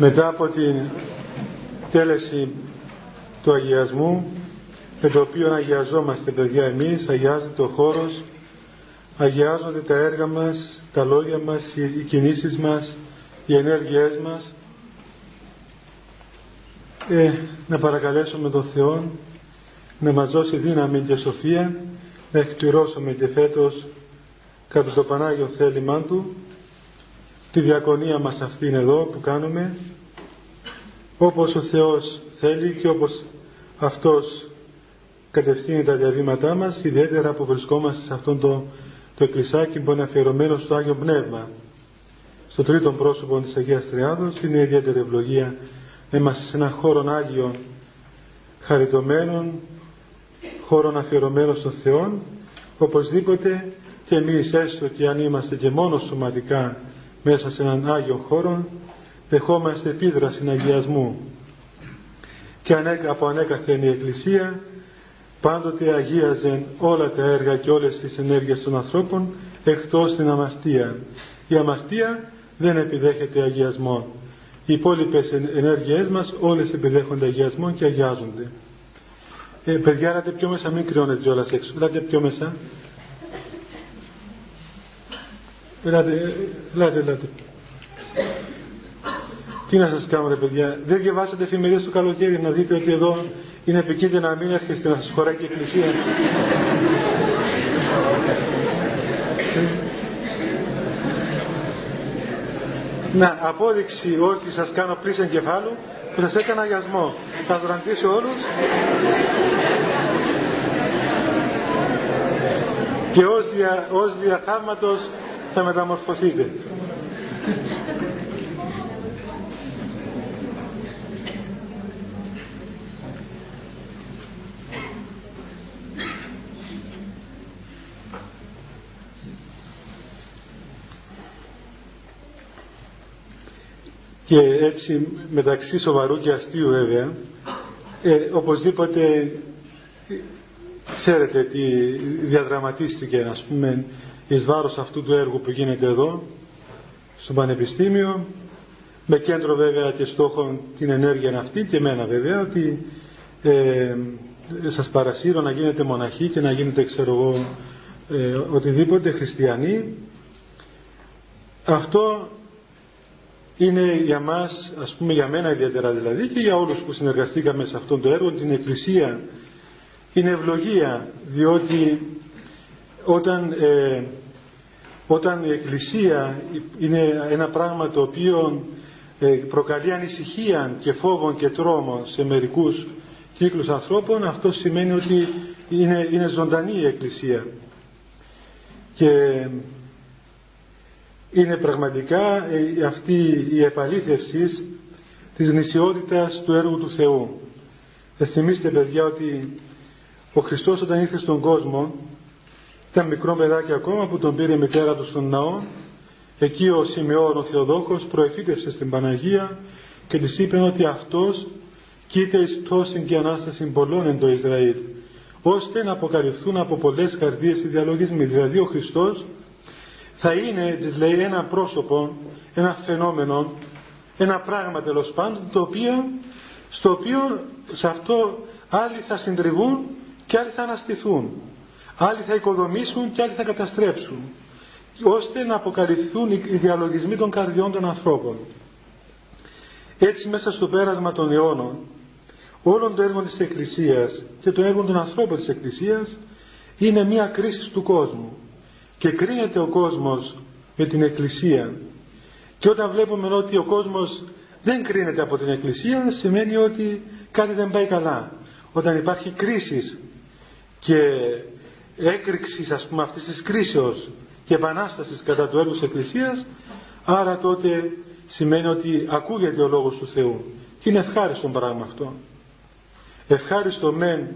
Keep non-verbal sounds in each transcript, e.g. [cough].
μετά από την τέλεση του αγιασμού με το οποίο αγιαζόμαστε παιδιά εμείς, αγιάζεται ο χώρος, αγιάζονται τα έργα μας, τα λόγια μας, οι κινήσεις μας, οι ενέργειές μας. Ε, να παρακαλέσουμε τον Θεό να μας δώσει δύναμη και σοφία να εκπληρώσουμε και φέτος κατά το Πανάγιο θέλημά Του τη διακονία μας αυτήν εδώ που κάνουμε όπως ο Θεός θέλει και όπως Αυτός κατευθύνει τα διαβήματά μας ιδιαίτερα που βρισκόμαστε σε αυτό το, το εκκλησάκι που είναι αφιερωμένο στο Άγιο Πνεύμα. Στο τρίτο πρόσωπο της Αγίας Τριάδος είναι ιδιαίτερη ευλογία να είμαστε σε ένα χώρο Άγιο χαριτωμένων χώρο αφιερωμένο στον Θεό οπωσδήποτε και εμείς έστω και αν είμαστε και μόνος σωματικά μέσα σε έναν Άγιο χώρο δεχόμαστε επίδραση αγιασμού και από ανέκαθεν η Εκκλησία πάντοτε αγίαζε όλα τα έργα και όλες τις ενέργειες των ανθρώπων εκτός την αμαστία. Η αμαστία δεν επιδέχεται αγιασμό. Οι υπόλοιπες ενέργειές μας όλες επιδέχονται αγιασμό και αγιάζονται. Ε, παιδιά, έλατε πιο μέσα, μην κρυώνετε κιόλας έξω. Έλατε πιο μέσα. Έλατε, έλατε, έλατε. Τι να σας κάνω ρε παιδιά, δεν διαβάσατε εφημερίδες του καλοκαίρι να δείτε ότι εδώ είναι επικίνδυνο να μην έρχεστε να σας χωράει και η εκκλησία. να, απόδειξη ότι σας κάνω πλήση εγκεφάλου που σας έκανα αγιασμό. Θα σας ραντήσω όλους και ως, δια, ως διαθάματος θα μεταμορφωθείτε. και έτσι μεταξύ σοβαρού και αστείου βέβαια ε, οπωσδήποτε ξέρετε τι διαδραματίστηκε ας πούμε εις βάρος αυτού του έργου που γίνεται εδώ στο Πανεπιστήμιο με κέντρο βέβαια και στόχο την ενέργεια αυτή και εμένα βέβαια ότι ε, σας παρασύρω να γίνετε μοναχοί και να γίνετε ξέρω εγώ ε, οτιδήποτε χριστιανοί. Αυτό είναι για μας, ας πούμε για μένα ιδιαίτερα δηλαδή και για όλους που συνεργαστήκαμε σε αυτό το έργο, την Εκκλησία, είναι ευλογία, διότι όταν, ε, όταν η Εκκλησία είναι ένα πράγμα το οποίο ε, προκαλεί ανησυχία και φόβο και τρόμο σε μερικούς κύκλους ανθρώπων, αυτό σημαίνει ότι είναι, είναι ζωντανή η Εκκλησία. Και είναι πραγματικά ε, αυτή η επαλήθευση της γνησιότητας του έργου του Θεού. Θα θυμίστε παιδιά ότι ο Χριστός όταν ήρθε στον κόσμο ήταν μικρό παιδάκι ακόμα που τον πήρε η μητέρα του στον ναό εκεί ο Σιμεών ο Θεοδόκος προεφήτευσε στην Παναγία και της είπε ότι αυτός κοίται εις πτώση και Ανάσταση πολλών εν το Ισραήλ ώστε να αποκαλυφθούν από πολλές καρδίες οι διαλογισμοί δηλαδή ο Χριστός θα είναι, της λέει, ένα πρόσωπο, ένα φαινόμενο, ένα πράγμα τέλος πάντων, το οποίο, στο οποίο σε αυτό άλλοι θα συντριβούν και άλλοι θα αναστηθούν. Άλλοι θα οικοδομήσουν και άλλοι θα καταστρέψουν. Ώστε να αποκαλυφθούν οι διαλογισμοί των καρδιών των ανθρώπων. Έτσι μέσα στο πέρασμα των αιώνων, όλων των έργων της Εκκλησίας και των έργων των ανθρώπων της Εκκλησίας είναι μια κρίση του κόσμου και κρίνεται ο κόσμος με την Εκκλησία και όταν βλέπουμε ότι ο κόσμος δεν κρίνεται από την Εκκλησία σημαίνει ότι κάτι δεν πάει καλά όταν υπάρχει κρίση και έκρηξης ας πούμε αυτής της κρίσεως και επανάστασης κατά του έργους της Εκκλησίας άρα τότε σημαίνει ότι ακούγεται ο Λόγος του Θεού. Και είναι ευχάριστο πράγμα αυτό. Ευχάριστο μεν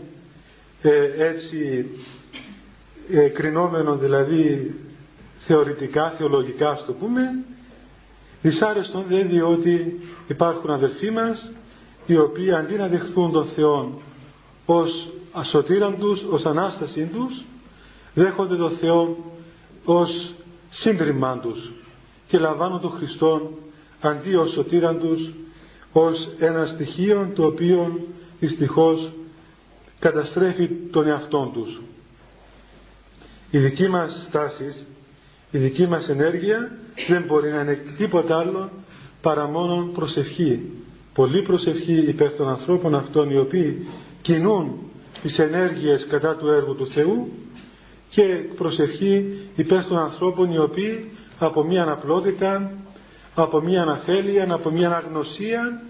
ε, έτσι ε, κρινόμενο δηλαδή θεωρητικά, θεολογικά ας το πούμε δυσάρεστον δε διότι υπάρχουν αδελφοί μας οι οποίοι αντί να δεχθούν τον Θεό ως ασωτήραν τους, ως Ανάστασή τους δέχονται τον Θεό ως σύντριμμά τους και λαμβάνουν τον Χριστό αντί ως σωτήραν τους ως ένα στοιχείο το οποίο δυστυχώς καταστρέφει τον εαυτό τους. Η δική μας στάση, η δική μας ενέργεια δεν μπορεί να είναι τίποτα άλλο παρά μόνο προσευχή. Πολύ προσευχή υπέρ των ανθρώπων αυτών οι οποίοι κινούν τις ενέργειες κατά του έργου του Θεού και προσευχή υπέρ των ανθρώπων οι οποίοι από μια αναπλότητα, από μια αναφέλεια, από μια αναγνωσία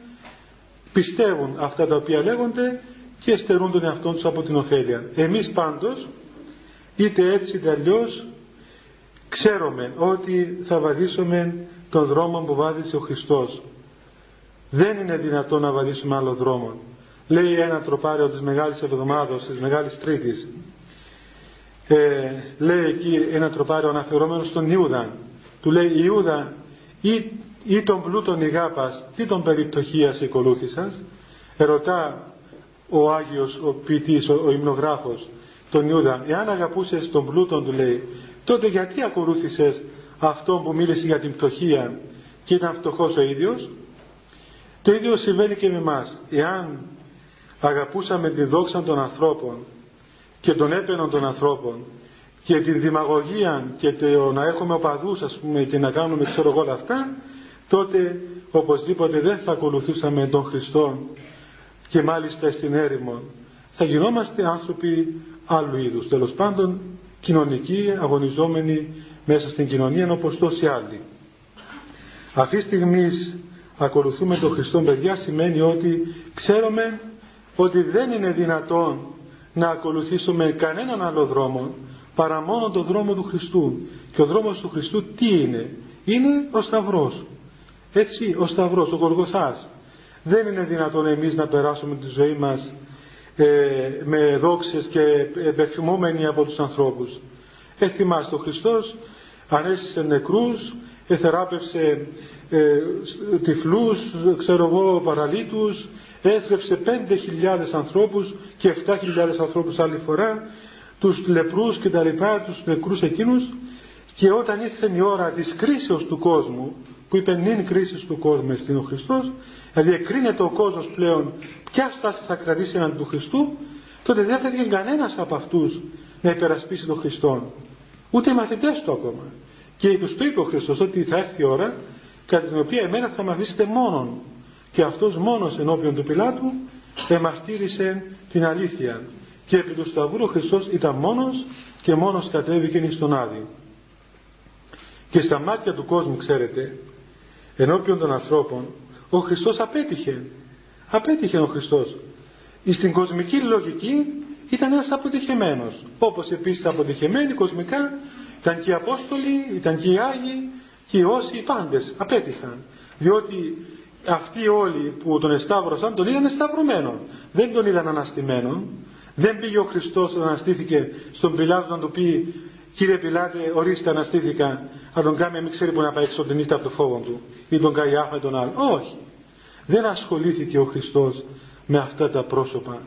πιστεύουν αυτά τα οποία λέγονται και στερούν τον εαυτό τους από την ωφέλεια. Εμείς πάντως, είτε έτσι είτε αλλιώς, ξέρουμε ότι θα βαδίσουμε τον δρόμο που βάδισε ο Χριστός. Δεν είναι δυνατόν να βαδίσουμε άλλο δρόμο. Λέει ένα τροπάριο της Μεγάλης Εβδομάδος, της Μεγάλης Τρίτης. Ε, λέει εκεί ένα τροπάριο αναφερόμενο στον Ιούδα. Του λέει Ιούδα ή, ή τον πλούτον ηγάπας, τι τον περιπτωχίας οικολούθησας; Ερωτά ο Άγιος, ο ποιητής, ο, ο υμνογράφος, τον Ιούδα, εάν αγαπούσες τον πλούτον του λέει, τότε γιατί ακολούθησες αυτόν που μίλησε για την πτωχία και ήταν φτωχός ο ίδιος; Το ίδιο συμβαίνει και με εμάς. Εάν αγαπούσαμε τη δόξα των ανθρώπων και τον έπαινο των ανθρώπων και τη δημαγωγία και το να έχουμε οπαδούς ας πούμε και να κάνουμε ξέρω εγώ όλα αυτά τότε οπωσδήποτε δεν θα ακολουθούσαμε τον Χριστό και μάλιστα στην έρημο. Θα γινόμαστε άνθρωποι άλλου είδους τέλος πάντων κοινωνικοί αγωνιζόμενοι μέσα στην κοινωνία όπως τόσοι άλλοι. Αυτή τη στιγμή ακολουθούμε τον Χριστό παιδιά σημαίνει ότι ξέρουμε ότι δεν είναι δυνατόν να ακολουθήσουμε κανέναν άλλο δρόμο παρά μόνο τον δρόμο του Χριστού. Και ο δρόμος του Χριστού τι είναι; Είναι ο Σταυρός. Έτσι, ο Σταυρός, ο Γοργοθάς. Δεν είναι δυνατόν εμείς να περάσουμε τη ζωή μας ε, με δόξες και επεφημούμενοι από τους ανθρώπους. Ε, θυμάστε, ο Χριστός ανέστησε νεκρούς, εθεράπευσε ε, τυφλούς, ξέρω εγώ, παραλίτους, έθρεψε 5.000 ανθρώπους και 7.000 ανθρώπους άλλη φορά, τους λεπρούς και τα λοιπά, τους νεκρούς εκείνους και όταν ήρθε η ώρα της κρίσεως του κόσμου, που είπε νυν κρίσης του κόσμου στην ο Χριστός, δηλαδή εκρίνεται ο κόσμος πλέον ποια στάση θα κρατήσει έναν του Χριστού, τότε δεν έφτασε κανένας από αυτούς να υπερασπίσει τον Χριστό. Ούτε οι μαθητές του ακόμα. Και τους το είπε ο Χριστός ότι θα έρθει η ώρα κατά την οποία εμένα θα με αφήσετε μόνον και αυτός μόνος ενώπιον του Πιλάτου εμαρτύρησε την αλήθεια. Και επί του Σταυρού ο Χριστός ήταν μόνος και μόνος κατέβηκε στον Άδη. Και στα μάτια του κόσμου ξέρετε ενώπιον των ανθρώπων ο Χριστός απέτυχε. Απέτυχε ο Χριστός. Στην κοσμική λογική ήταν ένας αποτυχημένος. Όπως επίσης αποτυχημένοι κοσμικά ήταν και οι Απόστολοι, ήταν και οι Άγιοι και οι Όσοι, οι πάντες απέτυχαν. Διότι αυτοί όλοι που τον εσταύρωσαν τον είδαν εσταυρωμένο. Δεν τον είδαν αναστημένο. Δεν πήγε ο Χριστός όταν αναστήθηκε στον Πιλάτο να του πει Κύριε Πιλάτε, ορίστε αναστήθηκα, να τον κάνει μην ξέρει που να πάει έξω την νύχτα από το φόβο του ή τον Καϊάφα τον άλλο. Όχι. Δεν ασχολήθηκε ο Χριστός με αυτά τα πρόσωπα.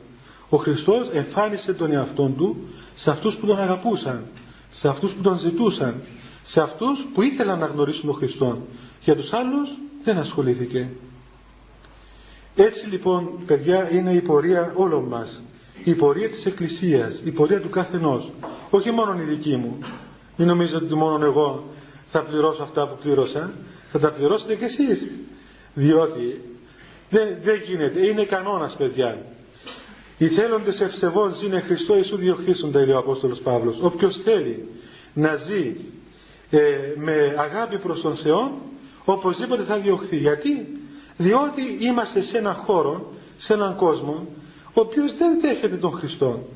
Ο Χριστός εμφάνισε τον εαυτό του σε αυτούς που τον αγαπούσαν, σε αυτούς που τον ζητούσαν, σε αυτούς που ήθελαν να γνωρίσουν τον Χριστό. Για τους άλλους δεν ασχολήθηκε. Έτσι λοιπόν παιδιά είναι η πορεία όλων μας. Η πορεία της Εκκλησίας, η πορεία του καθενός. Όχι μόνο η δική μου. Μην νομίζετε ότι μόνο εγώ θα πληρώσω αυτά που πλήρωσα. Θα τα πληρώσετε κι εσείς. Διότι δεν, δεν γίνεται. Είναι κανόνας παιδιά. Οι θέλοντες ευσεβών είναι Χριστό Ιησού διοχθήσονται, λέει ο Απόστολος Παύλος. Όποιος θέλει να ζει ε, με αγάπη προς τον Θεό, οπωσδήποτε θα διωχθεί. Γιατί; Διότι είμαστε σε έναν χώρο, σε έναν κόσμο, ο οποίος δεν δέχεται τον Χριστό.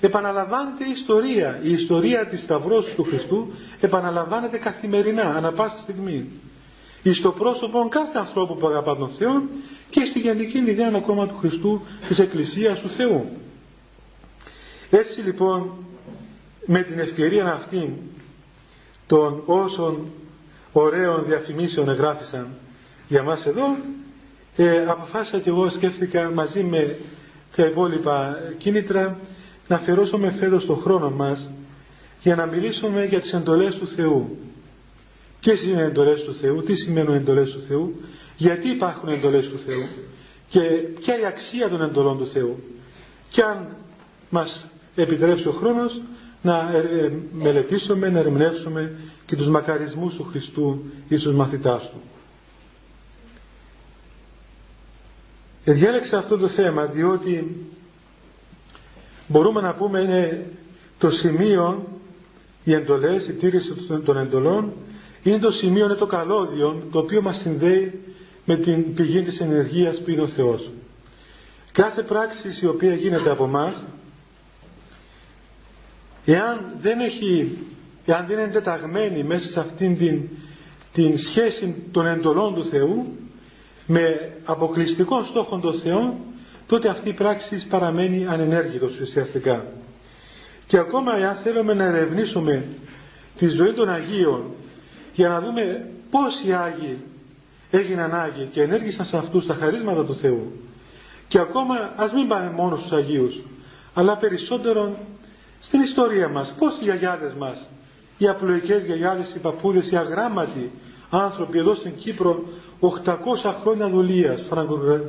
Επαναλαμβάνεται η ιστορία. Η ιστορία της Σταυρός του Χριστού επαναλαμβάνεται καθημερινά, ανα πάσα στιγμή. Εις το πρόσωπο κάθε ανθρώπου που αγαπά τον Θεό και στη γενική ιδέα ακόμα του Χριστού της Εκκλησίας του Θεού. Έτσι λοιπόν με την ευκαιρία αυτή των όσων ωραίων διαφημίσεων εγγράφησαν για μας εδώ ε, αποφάσισα και εγώ σκέφτηκα μαζί με τα υπόλοιπα κίνητρα να αφιερώσουμε φέτος το χρόνο μας για να μιλήσουμε για τις εντολές του Θεού Ποιες είναι οι εντολές του Θεού, τι σημαίνουν οι εντολές του Θεού, γιατί υπάρχουν εντολές του Θεού και ποια η αξία των εντολών του Θεού. Και αν μας επιτρέψει ο χρόνος να ε, ε, μελετήσουμε, να ερμηνεύσουμε και τους μακαρισμούς του Χριστού ή τους μαθητάς του. Διάλεξα αυτό το θέμα διότι μπορούμε να πούμε είναι το σημείο οι εντολές, η τήρηση των εντολών είναι το σημείο, είναι το καλώδιο το οποίο μας συνδέει με την πηγή της ενεργείας που είναι ο Θεός. Κάθε πράξη η οποία γίνεται από μας εάν δεν έχει εάν δεν είναι τεταγμένη μέσα σε αυτήν την, την σχέση των εντολών του Θεού με αποκλειστικό στόχο των Θεών τότε αυτή η πράξη παραμένει ανενέργητος ουσιαστικά. Και ακόμα εάν θέλουμε να ερευνήσουμε τη ζωή των Αγίων για να δούμε πώς οι Άγιοι έγιναν Άγιοι και ενέργησαν σε αυτούς τα χαρίσματα του Θεού και ακόμα ας μην πάμε μόνο στους Αγίους αλλά περισσότερο στην ιστορία μας πώς οι γιαγιάδες μας οι απλοϊκές γιαγιάδες, οι παππούδες, οι αγράμματοι άνθρωποι εδώ στην Κύπρο 800 χρόνια δουλείας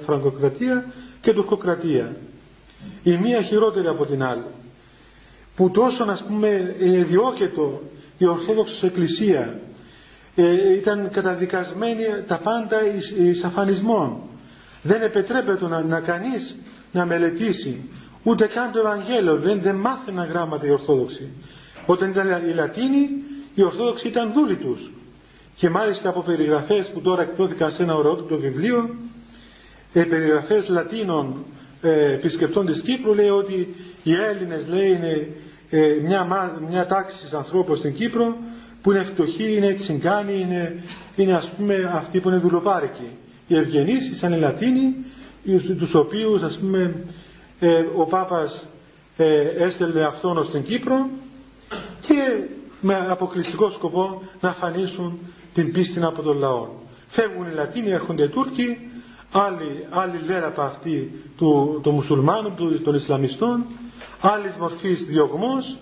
φραγκοκρατία και τουρκοκρατία. Η μία χειρότερη από την άλλη. Που τόσο να πούμε διώκετο η Ορθόδοξη Εκκλησία ε, ήταν καταδικασμένη τα πάντα εις αφανισμών δεν επιτρέπεται να, να κανείς να μελετήσει ούτε καν το Ευαγγέλιο. Δεν, δεν μάθαιναν γράμματα οι Ορθόδοξοι. Όταν ήταν οι Λατίνοι οι Ορθόδοξοι ήταν δούλοι τους και μάλιστα από περιγραφές που τώρα εκδόθηκαν σε ένα ωραιότυπο βιβλίο ε, περιγραφές Λατίνων ε, επισκεπτών της Κύπρου λέει ότι οι Έλληνες λέει είναι ε, μια, μια τάξη ανθρώπων στην Κύπρο που είναι φτωχοί, είναι τσιγκάνοι, είναι, είναι ας πούμε αυτοί που είναι δουλοπάρικοι. Οι ευγενείς σαν οι Λατίνοι, τους οποίους ας πούμε ε, ο Πάπας ε, έστελνε αυτόν στην Κύπρο και με αποκλειστικό σκοπό να φανίσουν την πίστη από τον λαό. Φεύγουν οι Λατίνοι, έρχονται οι Τούρκοι, άλλοι, άλλοι από αυτοί του, του μουσουλμάνου, του, των Ισλαμιστών, άλλης μορφής διωγμός,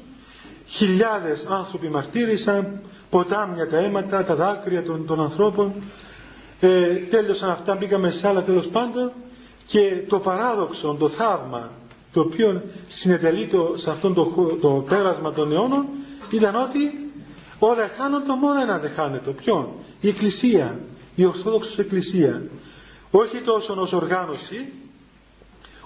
χιλιάδες άνθρωποι μαρτύρησαν, ποτάμια τα αίματα, τα δάκρυα των, των ανθρώπων, ε, τέλειωσαν αυτά, μπήκαμε σε άλλα τέλος πάντων. Και το παράδοξο, το θαύμα το οποίο συνετελεί το, σε αυτό το, το πέρασμα των αιώνων ήταν ότι όλα χάνονται μόνο ένα δεν χάνεται. Ποιον; Η Εκκλησία, η Ορθόδοξη Εκκλησία. Όχι τόσο ως οργάνωση,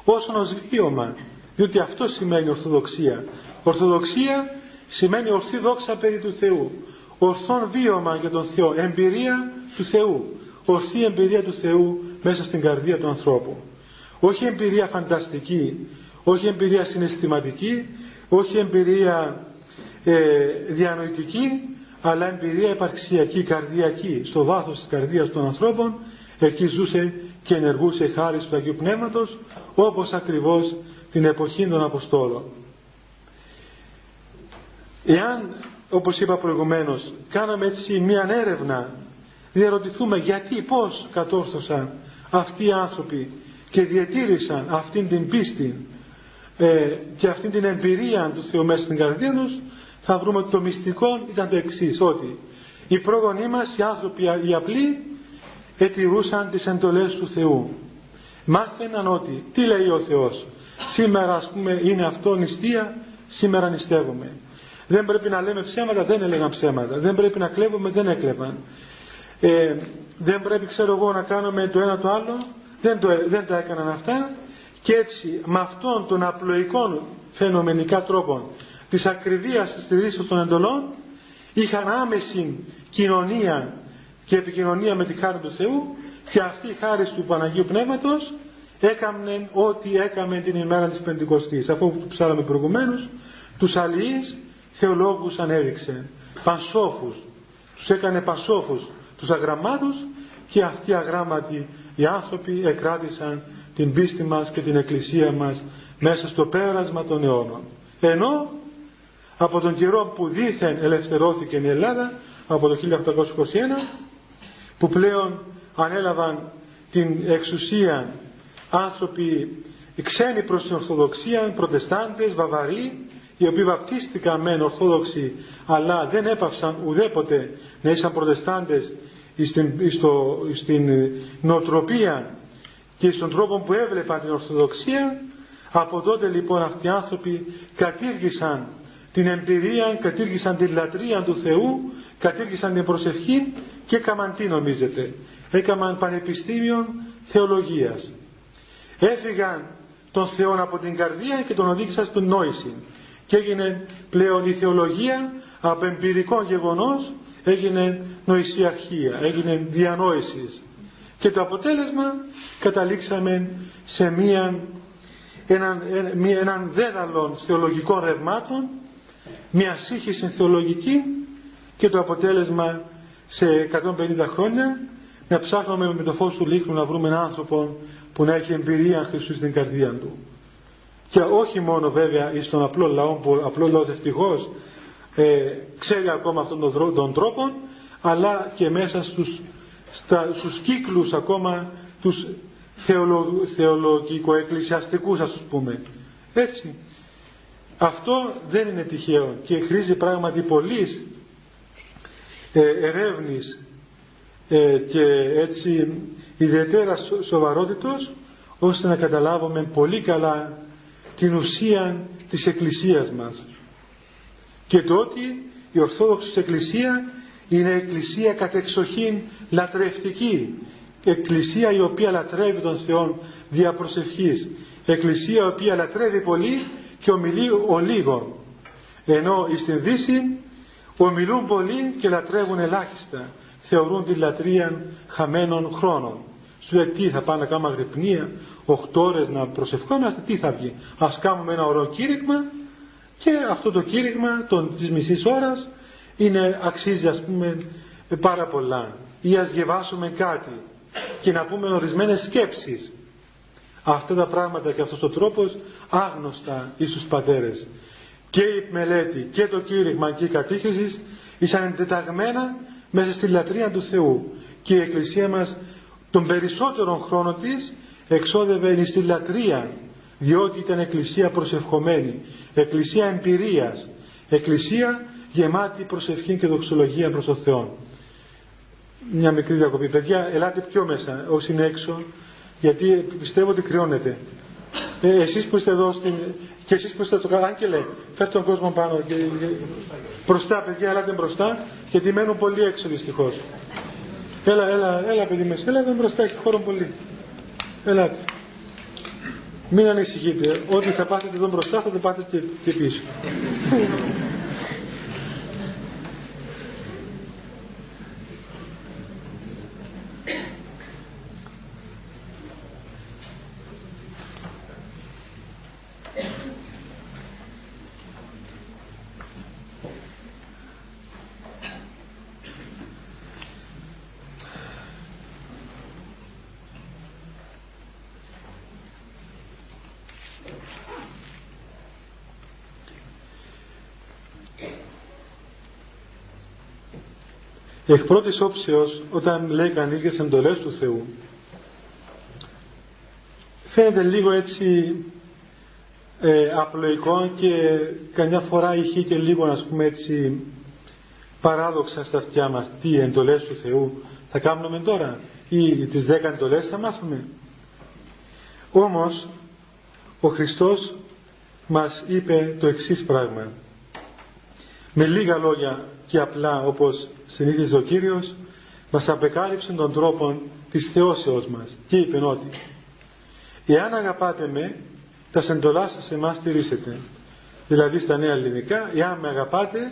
όσο ως βίωμα. Διότι αυτό σημαίνει Ορθοδοξία. Ορθοδοξία σημαίνει ορθή δόξα περί του Θεού. Ορθόν βίωμα για τον Θεό. Εμπειρία του Θεού. Ορθή εμπειρία του Θεού μέσα στην καρδία του ανθρώπου. Όχι εμπειρία φανταστική, όχι εμπειρία συναισθηματική, όχι εμπειρία ε, διανοητική, αλλά εμπειρία επαρξιακή, καρδιακή, στο βάθος της καρδίας των ανθρώπων, εκεί ζούσε και ενεργούσε χάρη του Αγίου Πνεύματος, όπως ακριβώς την εποχή των Αποστόλων. Εάν, όπως είπα προηγουμένως, κάναμε έτσι μία έρευνα, διαρωτηθούμε γιατί, πώς κατόρθωσαν αυτοί οι άνθρωποι και διατήρησαν αυτήν την πίστη ε, και αυτήν την εμπειρία του Θεού μέσα στην καρδία τους, θα βρούμε ότι το μυστικό ήταν το εξής ότι οι πρόγονοί μας, οι άνθρωποι οι απλοί, ετηρούσαν τις εντολές του Θεού. Μάθαιναν ότι, τι λέει ο Θεός, σήμερα ας πούμε είναι αυτό νηστεία, σήμερα νηστεύουμε. Δεν πρέπει να λέμε ψέματα, δεν έλεγαν ψέματα. Δεν πρέπει να κλέβουμε, δεν έκλεβαν. Ε, δεν πρέπει, ξέρω εγώ, να κάνουμε το ένα το άλλο, δεν, το, δεν τα έκαναν αυτά. Και έτσι, με αυτόν τον απλοϊκό φαινομενικά τρόπο της ακριβίας της στηρίσεως των εντολών, είχαν άμεση κοινωνία και επικοινωνία με τη χάρη του Θεού και αυτή η χάρη του Παναγίου Πνεύματος έκαμνε ό,τι έκαμε την ημέρα της Πεντηκοστής. Αφού που ψάλαμε προηγουμένως, τους αλληλείς θεολόγους ανέδειξε, πανσόφους, τους έκανε πανσόφους τους αγραμμάτους και αυτοί οι αγράμματοι οι άνθρωποι εκράτησαν την πίστη μας και την εκκλησία μας μέσα στο πέρασμα των αιώνων. Ενώ από τον καιρό που δήθεν ελευθερώθηκε η Ελλάδα από το 1821 που πλέον ανέλαβαν την εξουσία άνθρωποι ξένοι προς την Ορθοδοξία, προτεστάντες, βαβαροί, οι οποίοι βαπτίστηκαν μεν Ορθόδοξοι αλλά δεν έπαυσαν ουδέποτε να ήσαν προτεστάντες στην, στο, στην νοοτροπία και στον τρόπο που έβλεπαν την Ορθοδοξία. Από τότε λοιπόν αυτοί οι άνθρωποι κατήργησαν την εμπειρία, κατήργησαν την λατρεία του Θεού, κατήργησαν την προσευχή και έκαναν τι νομίζετε. Έκαναν πανεπιστήμιο θεολογίας. Έφυγαν τον Θεό από την καρδία και τον οδήγησαν στην νόηση. Και έγινε πλέον η θεολογία από εμπειρικό γεγονός έγινε νοησιαρχία, έγινε διανόησης. Και το αποτέλεσμα καταλήξαμε σε μία, έναν, μία, έναν δέδαλο θεολογικών ρευμάτων, μία σύγχυση θεολογική και το αποτέλεσμα σε 150 χρόνια να ψάχνουμε με το φως του λίχνου να βρούμε έναν άνθρωπο που να έχει εμπειρία Χριστού στην καρδία του. Και όχι μόνο βέβαια στον απλό λαό, που απλό λαός ευτυχώς ε, ξέρει ακόμα αυτόν τον, τον τρόπο, αλλά και μέσα στους, στα, στους κύκλους ακόμα τους θεολο, θεολογικο-εκκλησιαστικούς ας πούμε. Έτσι. Αυτό δεν είναι τυχαίο και χρήζει πράγματι πολλής ε, ερεύνης ε, και έτσι ιδιαίτερα σοβαρότητος ώστε να καταλάβουμε πολύ καλά την ουσία της Εκκλησίας μας. Και το ότι η Ορθόδοξη Εκκλησία είναι εκκλησία κατεξοχήν λατρευτική εκκλησία η οποία λατρεύει τον Θεό δια προσευχής εκκλησία η οποία λατρεύει πολύ και ομιλεί ο λίγο ενώ στην Δύση ομιλούν πολύ και λατρεύουν ελάχιστα θεωρούν τη λατρεία χαμένων χρόνων. Σου λέει τι θα πάμε να κάνουμε αγρυπνία 8 ώρες να προσευχόμαστε τι θα βγει. Ας κάνουμε ένα ωραίο κήρυγμα και αυτό το κήρυγμα των, της μισής ώρας είναι, αξίζει ας πούμε πάρα πολλά. Ή ας διαβάσουμε κάτι και να πούμε ορισμένες σκέψεις αυτά τα πράγματα και αυτός ο τρόπος άγνωστα εις τους πατέρες. Και η μελέτη και το κήρυγμα και η κατήχησης ήσαν εντεταγμένα μέσα στη λατρεία του Θεού. Και η Εκκλησία μας τον περισσότερο χρόνο της εξόδευε στη λατρεία διότι ήταν εκκλησία προσευχομένη εκκλησία εμπειρίας εκκλησία γεμάτη προσευχή και δοξολογία προς τον Θεό. Μια μικρή διακοπή. Παιδιά ελάτε πιο μέσα όσοι είναι έξω γιατί πιστεύω ότι κρυώνετε ε, εσείς που είστε εδώ στην... και εσείς που είστε το Άγγελε φέρτε τον κόσμο πάνω και... μπροστά παιδιά ελάτε μπροστά γιατί μένουν πολύ έξω δυστυχώς έλα έλα έλα παιδί μέσα έλα εδώ μπροστά έχει χώρο πολύ ελάτε μην ανησυχείτε. Ό,τι θα πάθετε εδώ μπροστά θα το πάθετε και πίσω. Εκ πρώτης όψεως, όταν λέει κανείς για τις εντολές του Θεού, φαίνεται λίγο έτσι ε, απλοϊκό και καμιά φορά ηχεί και λίγο, ας πούμε έτσι, παράδοξα στα αυτιά μας. Τι εντολές του Θεού θα κάνουμε τώρα ή τις δέκα εντολές θα μάθουμε. Όμως, ο Χριστός μας είπε το εξής πράγμα. Με λίγα λόγια και απλά όπως συνήθιζε ο Κύριος μας απεκάλυψε τον τρόπο της θεώσεως μας και είπε ότι εάν αγαπάτε με τα σεντολά σας εμάς τηρήσετε δηλαδή στα νέα ελληνικά εάν με αγαπάτε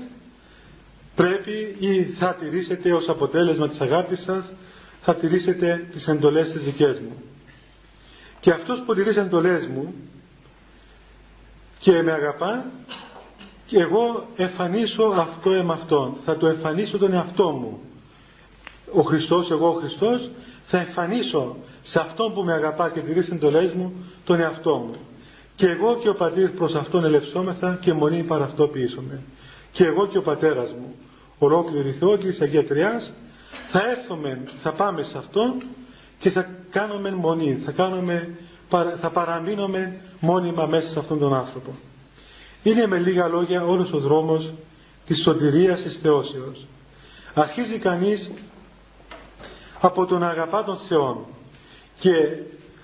πρέπει ή θα τηρήσετε ως αποτέλεσμα της αγάπης σας θα τηρήσετε τις εντολές της δικές μου. Και αυτός που τηρείς εντολές μου και με αγαπά και εγώ εμφανίσω αυτό εμ' αυτόν. Θα το εμφανίσω τον εαυτό μου. Ο Χριστός, εγώ ο Χριστός, θα εμφανίσω σε αυτόν που με αγαπάς και τηρείς εντολές μου τον εαυτό μου. Και εγώ και ο πατήρ προς αυτόν ελευσόμεθα και μονή παρά αυτό ποιήσουμε. Και εγώ και ο πατέρας μου, ολόκληρη Θεότης Αγία Τριάς, θα έρθουμε, θα πάμε σε αυτόν και θα κάνουμε μονή, θα, κάνουμε, θα παραμείνουμε μόνιμα μέσα σε αυτόν τον άνθρωπο. Είναι με λίγα λόγια όλος ο δρόμος της σωτηρίας της θεώσεως. Αρχίζει κανείς από τον αγαπά των Θεών και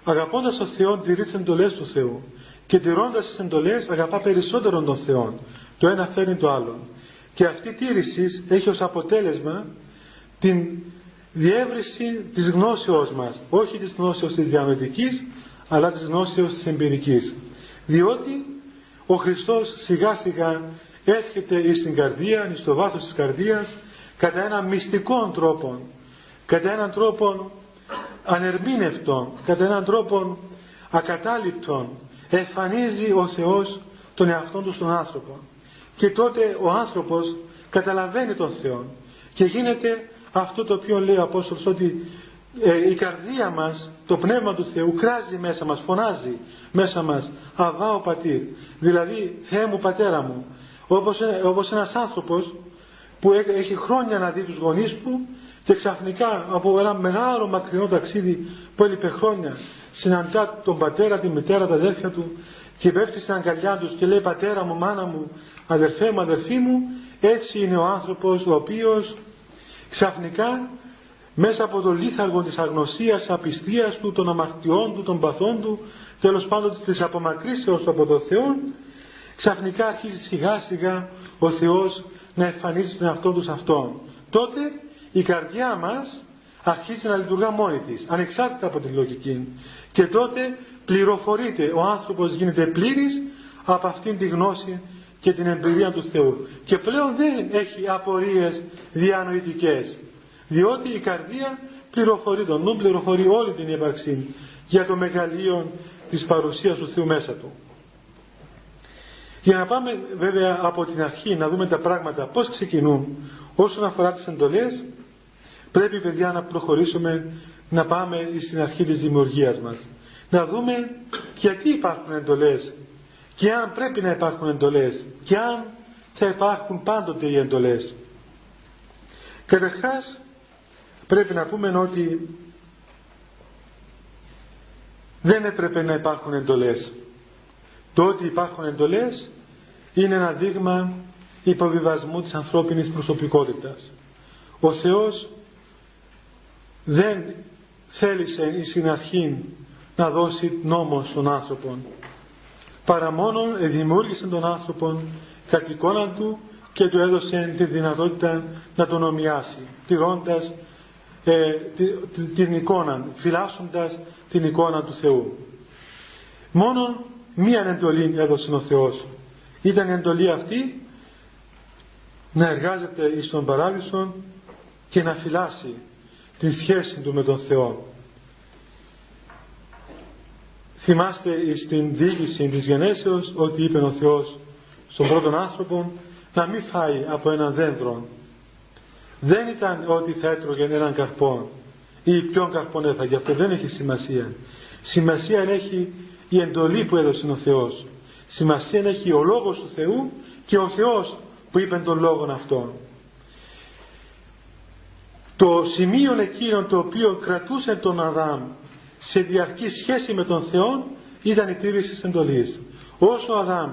αγαπώντας τον Θεό τηρεί τις εντολές του Θεού και τηρώντας τις εντολές αγαπά περισσότερο τον Θεό. Το ένα φέρνει το άλλο. Και αυτή η τήρηση έχει ως αποτέλεσμα την διεύρυνση της γνώσεώς μας, όχι της γνώσεως της διανοητικής, αλλά της γνώσεως της εμπειρικής. Διότι ο Χριστός σιγά σιγά έρχεται εις την καρδία, εις το βάθος της καρδίας, κατά έναν μυστικό τρόπο, κατά έναν τρόπο ανερμήνευτο, κατά έναν τρόπο ακατάληπτο, εμφανίζει ο Θεός τον εαυτό του στον άνθρωπο. Και τότε ο άνθρωπος καταλαβαίνει τον Θεό και γίνεται αυτό το οποίο λέει ο Απόστολος ότι ε, η καρδία μας, το Πνεύμα του Θεού κράζει μέσα μας, φωνάζει μέσα μας Αβά ο Πατήρ, δηλαδή Θεέ μου Πατέρα μου όπως, όπως ένας άνθρωπος που έχει χρόνια να δει τους γονείς του και ξαφνικά από ένα μεγάλο μακρινό ταξίδι που έλειπε χρόνια συναντά τον πατέρα, τη μητέρα, τα αδέρφια του και πέφτει στην αγκαλιά τους και λέει πατέρα μου, μάνα μου, αδερφέ μου, αδερφή μου έτσι είναι ο άνθρωπος ο οποίος ξαφνικά μέσα από το λίθαργο της αγνωσίας, της απιστίας του, των αμαρτιών του, των παθών του, τέλος πάντων της απομακρύσεως του από τον Θεό, ξαφνικά αρχίζει σιγά σιγά ο Θεός να εμφανίζει τον εαυτό του σε Αυτόν. Τότε η καρδιά μας αρχίζει να λειτουργά μόνη της, ανεξάρτητα από τη λογική. Και τότε πληροφορείται, ο άνθρωπος γίνεται πλήρης από αυτήν τη γνώση και την εμπειρία του Θεού. Και πλέον δεν έχει απορίες διανοητικές. Διότι η καρδία πληροφορεί τον νου, πληροφορεί όλη την ύπαρξη για το μεγαλείο της παρουσίας του Θεού μέσα του. Για να πάμε βέβαια από την αρχή να δούμε τα πράγματα πώς ξεκινούν όσον αφορά τις εντολές πρέπει παιδιά να προχωρήσουμε να πάμε στην αρχή της δημιουργίας μας. Να δούμε γιατί υπάρχουν εντολές και αν πρέπει να υπάρχουν εντολές και αν θα υπάρχουν πάντοτε οι εντολές. Καταρχάς πρέπει να πούμε ότι δεν έπρεπε να υπάρχουν εντολές. Το ότι υπάρχουν εντολές είναι ένα δείγμα υποβιβασμού της ανθρώπινης προσωπικότητας. Ο Θεός δεν θέλησε στην αρχή να δώσει νόμο στον άνθρωπο παρά μόνο δημιούργησε τον άνθρωπο κατ' εικόνα του και του έδωσε τη δυνατότητα να τον ομοιάσει τηρώντας ε, την εικόνα, φυλάσσοντας την εικόνα του Θεού. Μόνο μία εντολή έδωσε ο Θεός. Ήταν η εντολή αυτή να εργάζεται στον παράδεισο και να φυλάσει την σχέση του με τον Θεό. Θυμάστε στην διοίκηση της γενέσεως ότι είπε ο Θεός στον πρώτον άνθρωπο να μην φάει από έναν δέντρο δεν ήταν ότι θα έτρωγε έναν καρπό ή ποιον καρπόν έφαγε. Αυτό δεν έχει σημασία. Σημασία έχει η εντολή που έδωσε ο Θεός. Σημασία έχει ο Λόγος του Θεού και ο Θεός που είπε τον Λόγον αυτόν. Το σημείο εκείνο το οποίο κρατούσε τον Αδάμ σε διαρκή σχέση με τον Θεό ήταν η τήρηση της εντολής. Όσο ο Αδάμ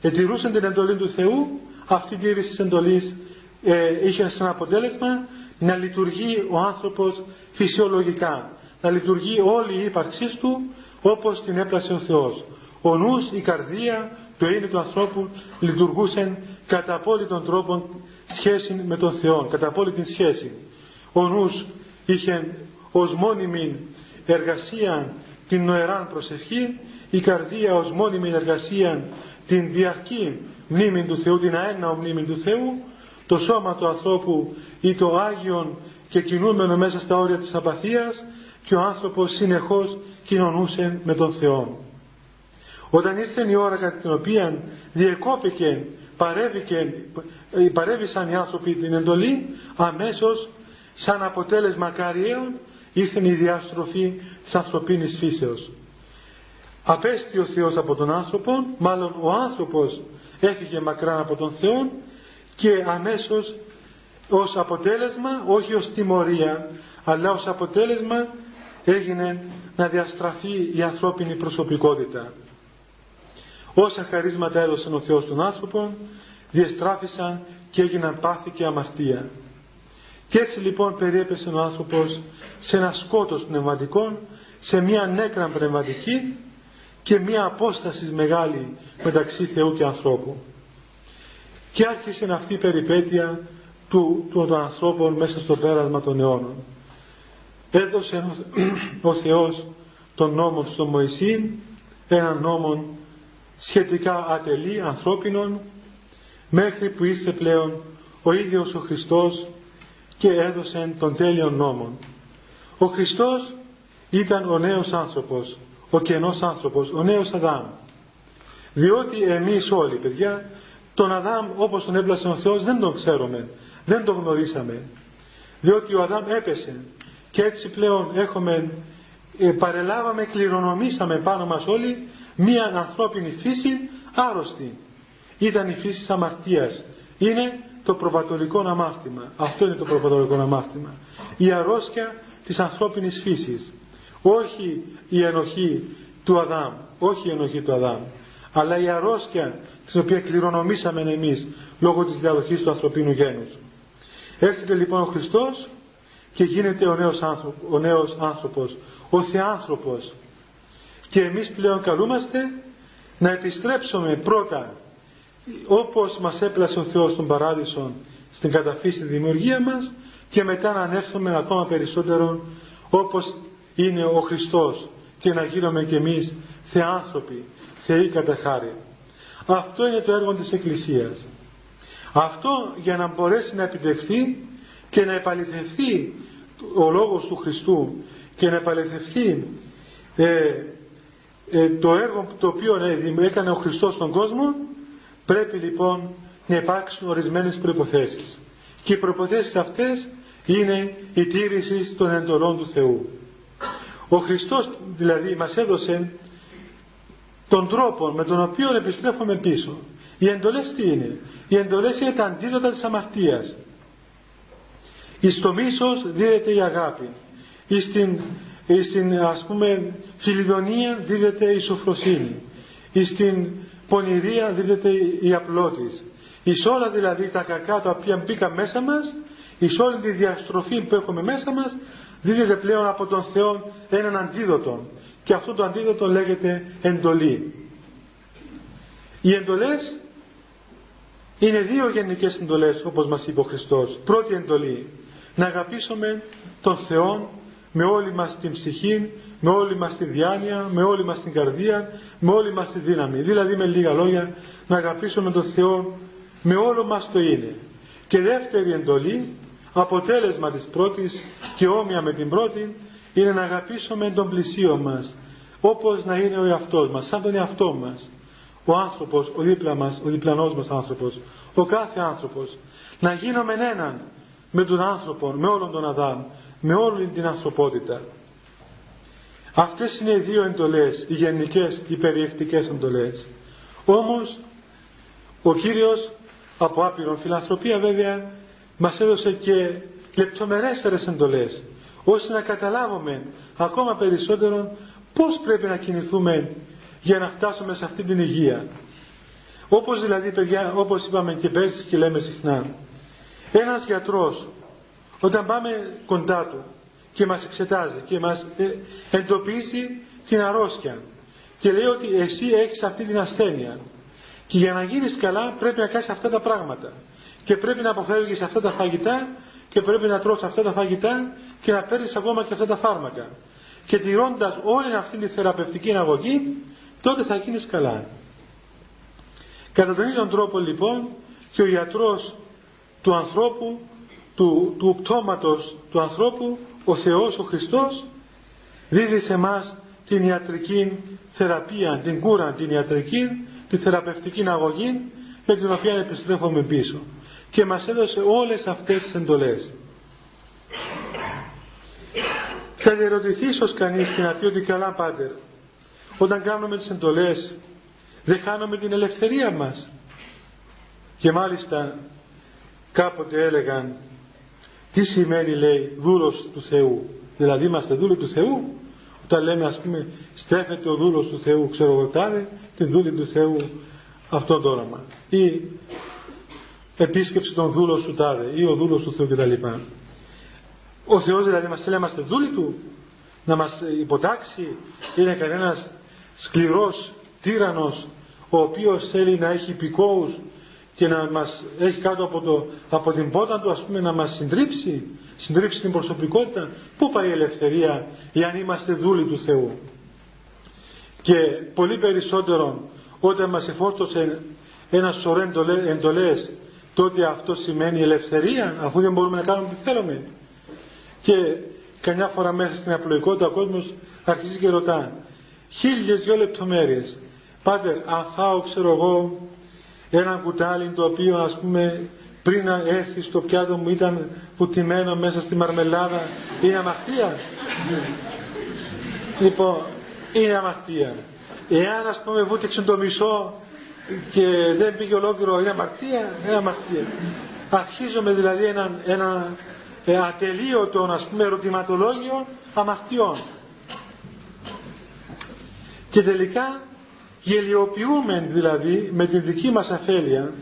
ετηρούσε την εντολή του Θεού, αυτή η τήρηση της εντολής ε, είχε σαν αποτέλεσμα να λειτουργεί ο άνθρωπος φυσιολογικά, να λειτουργεί όλη η ύπαρξή του όπως την έπλασε ο Θεός. Ο νους, η καρδία, το είναι του ανθρώπου λειτουργούσαν κατά απόλυτον τρόπο σχέση με τον Θεό, κατά απόλυτη σχέση. Ο νους είχε ως μόνιμη εργασία την νοεράν προσευχή, η καρδία ως μόνιμη εργασία την διαρκή μνήμη του Θεού, την αέναο μνήμη του Θεού το σώμα του ανθρώπου ή το Άγιον και κινούμενο μέσα στα όρια της απαθίας και ο άνθρωπος συνεχώς κοινωνούσε με τον Θεό. Όταν ήρθε η ώρα κατά την οποία διεκόπηκε, παρέβηκε, παρέβησαν οι άνθρωποι την εντολή, αμέσως σαν αποτέλεσμα καριέων ήρθε η διαστροφή της ανθρωπίνης φύσεως. Απέστη ο Θεός από τον άνθρωπο, μάλλον ο άνθρωπος έφυγε μακράν από τον Θεό και αμέσως ως αποτέλεσμα, όχι ως τιμωρία, αλλά ως αποτέλεσμα έγινε να διαστραφεί η ανθρώπινη προσωπικότητα. όσα χαρίσματα έδωσε ο Θεός των άνθρωπων διεστράφησαν και έγιναν πάθη και αμαρτία. Και έτσι λοιπόν περιέπεσε ο άνθρωπος σε ένα σκότος πνευματικών, σε μια νέκρα πνευματική και μια απόσταση μεγάλη μεταξύ Θεού και ανθρώπου. Και άρχισε αυτή η περιπέτεια του, του, των ανθρώπων μέσα στο πέρασμα των αιώνων. Έδωσε ο Θεός τον νόμο στον Μωυσή, έναν νόμο σχετικά ατελή ανθρώπινων, μέχρι που ήρθε πλέον ο ίδιος ο Χριστός και έδωσε τον τέλειο νόμο. Ο Χριστός ήταν ο νέος άνθρωπος, ο κενός άνθρωπος, ο νέος Αδάμ. Διότι εμείς όλοι παιδιά τον Αδάμ όπως τον έπλασε ο Θεός δεν τον ξέρουμε, δεν τον γνωρίσαμε. Διότι ο Αδάμ έπεσε και έτσι πλέον έχουμε, ε, παρελάβαμε, κληρονομήσαμε πάνω μας όλοι μία ανθρώπινη φύση άρρωστη. Ήταν η φύση της αμαρτίας. Είναι το προπατορικό αμάρτημα. Αυτό είναι το προπατορικό αμάρτημα. Η αρρώστια της ανθρώπινης φύσης. Όχι η ενοχή του Αδάμ. Όχι η ενοχή του Αδάμ. Αλλά η αρρώστια την οποία κληρονομήσαμε εμείς λόγω της διαδοχής του ανθρωπίνου γένους. Έρχεται λοιπόν ο Χριστός και γίνεται ο νέος, άνθρωπο, ο νέος άνθρωπος, ο Θεάνθρωπος. Και εμείς πλέον καλούμαστε να επιστρέψουμε πρώτα όπως μας έπλασε ο Θεός στον Παράδεισο στην καταφύση δημιουργία μας και μετά να ανέρθουμε ακόμα περισσότερο όπως είναι ο Χριστός και να γίνουμε κι εμείς θεάνθρωποι, θεοί κατά χάρη. Αυτό είναι το έργο της Εκκλησίας. Αυτό για να μπορέσει να επιτευχθεί και να επαληθευτεί ο λόγος του Χριστού και να επαληθευτεί ε, ε, το έργο το οποίο έκανε ο Χριστός στον κόσμο πρέπει λοιπόν να υπάρξουν ορισμένες προϋποθέσεις και οι προϋποθέσεις αυτές είναι η τήρηση των εντολών του Θεού ο Χριστός δηλαδή μας έδωσε τον τρόπο με τον οποίο επιστρέφουμε πίσω οι εντολές τι είναι; Οι εντολές είναι τα αντίδοτα της αμαρτίας. Εις το μίσος δίδεται η αγάπη. Εις την, εις την ας πούμε φιλιδονία δίδεται η σοφροσύνη. Εις την πονηρία δίδεται η απλότης. Εις όλα δηλαδή τα κακά τα οποία μπήκαν μέσα μας εις όλη τη διαστροφή που έχουμε μέσα μας δίδεται πλέον από τον Θεό έναν αντίδοτο και αυτό το αντίδοτο λέγεται εντολή οι εντολές είναι δύο γενικές εντολές όπως μας είπε ο Χριστός πρώτη εντολή να αγαπήσουμε τον Θεό με όλη μας την ψυχή, με όλη μας τη διάνοια, με όλη μας την καρδία, με όλη μας τη δύναμη. Δηλαδή με λίγα λόγια να αγαπήσουμε τον Θεό με όλο μας το είναι. Και δεύτερη εντολή, αποτέλεσμα της πρώτης και όμοια με την πρώτη, είναι να αγαπήσουμε τον πλησίο μας, όπως να είναι ο εαυτός μας, σαν τον εαυτό μας. Ο άνθρωπος, ο δίπλα μας, ο διπλανός μας άνθρωπος, ο κάθε άνθρωπος, να γίνουμε έναν με τον άνθρωπο, με όλον τον Αδάμ, με όλη την ανθρωπότητα. Αυτές είναι οι δύο εντολές, οι γενικές, οι περιεκτικές εντολές. Όμως, ο Κύριος, από άπειρον φιλανθρωπία βέβαια, μας έδωσε και λεπτομερέστερες εντολές, ώστε να καταλάβουμε ακόμα περισσότερο πώς πρέπει να κινηθούμε για να φτάσουμε σε αυτή την υγεία. Όπως δηλαδή, παιδιά, όπως είπαμε και πέρσι και λέμε συχνά, ένας γιατρός όταν πάμε κοντά του και μας εξετάζει και μας ε, εντοπίσει την αρρώστια και λέει ότι εσύ έχεις αυτή την ασθένεια και για να γίνεις καλά πρέπει να κάνεις αυτά τα πράγματα και πρέπει να αποφεύγεις αυτά τα φαγητά και πρέπει να τρως αυτά τα φαγητά και να παίρνεις ακόμα και αυτά τα φάρμακα και τηρώντας όλη αυτή τη θεραπευτική αγωγή τότε θα γίνεις καλά. Κατά τον ίδιο τρόπο λοιπόν και ο ιατρός του ανθρώπου, του, του πτώματος του ανθρώπου, ο Θεός, ο Χριστός, δίδει σε μας την ιατρική θεραπεία, την κούρα, την ιατρική, τη θεραπευτική αγωγή με την οποία επιστρέφουμε πίσω. Και μας έδωσε όλες αυτές τις εντολές. Θα διερωτηθεί ίσως κανείς και να πει ότι καλά πάτερ, όταν κάνουμε τις εντολές δεν χάνουμε την ελευθερία μας. Και μάλιστα κάποτε έλεγαν τι σημαίνει λέει δούλος του Θεού δηλαδή είμαστε δούλοι του Θεού τα λέμε ας πούμε στέφεται ο δούλος του Θεού ξέρω εγώ τάδε τη δούλη του Θεού αυτό το όνομα ή επίσκεψη των δούλων του τάδε ή ο δούλος του Θεού κτλ. Ο Θεός δηλαδή μας θέλει να είμαστε δούλοι Του να μας υποτάξει είναι κανένας σκληρός τύρανος ο οποίος θέλει να έχει υπηκόους και να μας έχει κάτω από, το, από την πότα του ας πούμε να μας συντρίψει συντρίψει την προσωπικότητα πού πάει η ελευθερία εάν είμαστε δούλοι του Θεού; Και πολύ περισσότερο όταν μας εφόρτωσε ένας σωρό εντολές τότε αυτό σημαίνει ελευθερία αφού δεν μπορούμε να κάνουμε τι θέλουμε. Και καμιά φορά μέσα στην απλοϊκότητα ο κόσμος αρχίζει και ρωτά χίλιες δυο λεπτομέρειες. Πάτερ αν φάω ξέρω εγώ ένα κουτάλι το οποίο ας πούμε πριν να έρθει στο πιάτο μου ήταν πουτημένο μέσα στη μαρμελάδα είναι αμαρτία; Λοιπόν είναι αμαρτία. Εάν ας πούμε βούτυξε το μισό και δεν πήγε ολόκληρο είναι αμαρτία είναι αμαρτία αρχίζουμε δηλαδή ένα, ένα ε, ατελείωτο ας πούμε ερωτηματολόγιο αμαρτιών και τελικά γελιοποιούμε δηλαδή με την δική μας αφέλεια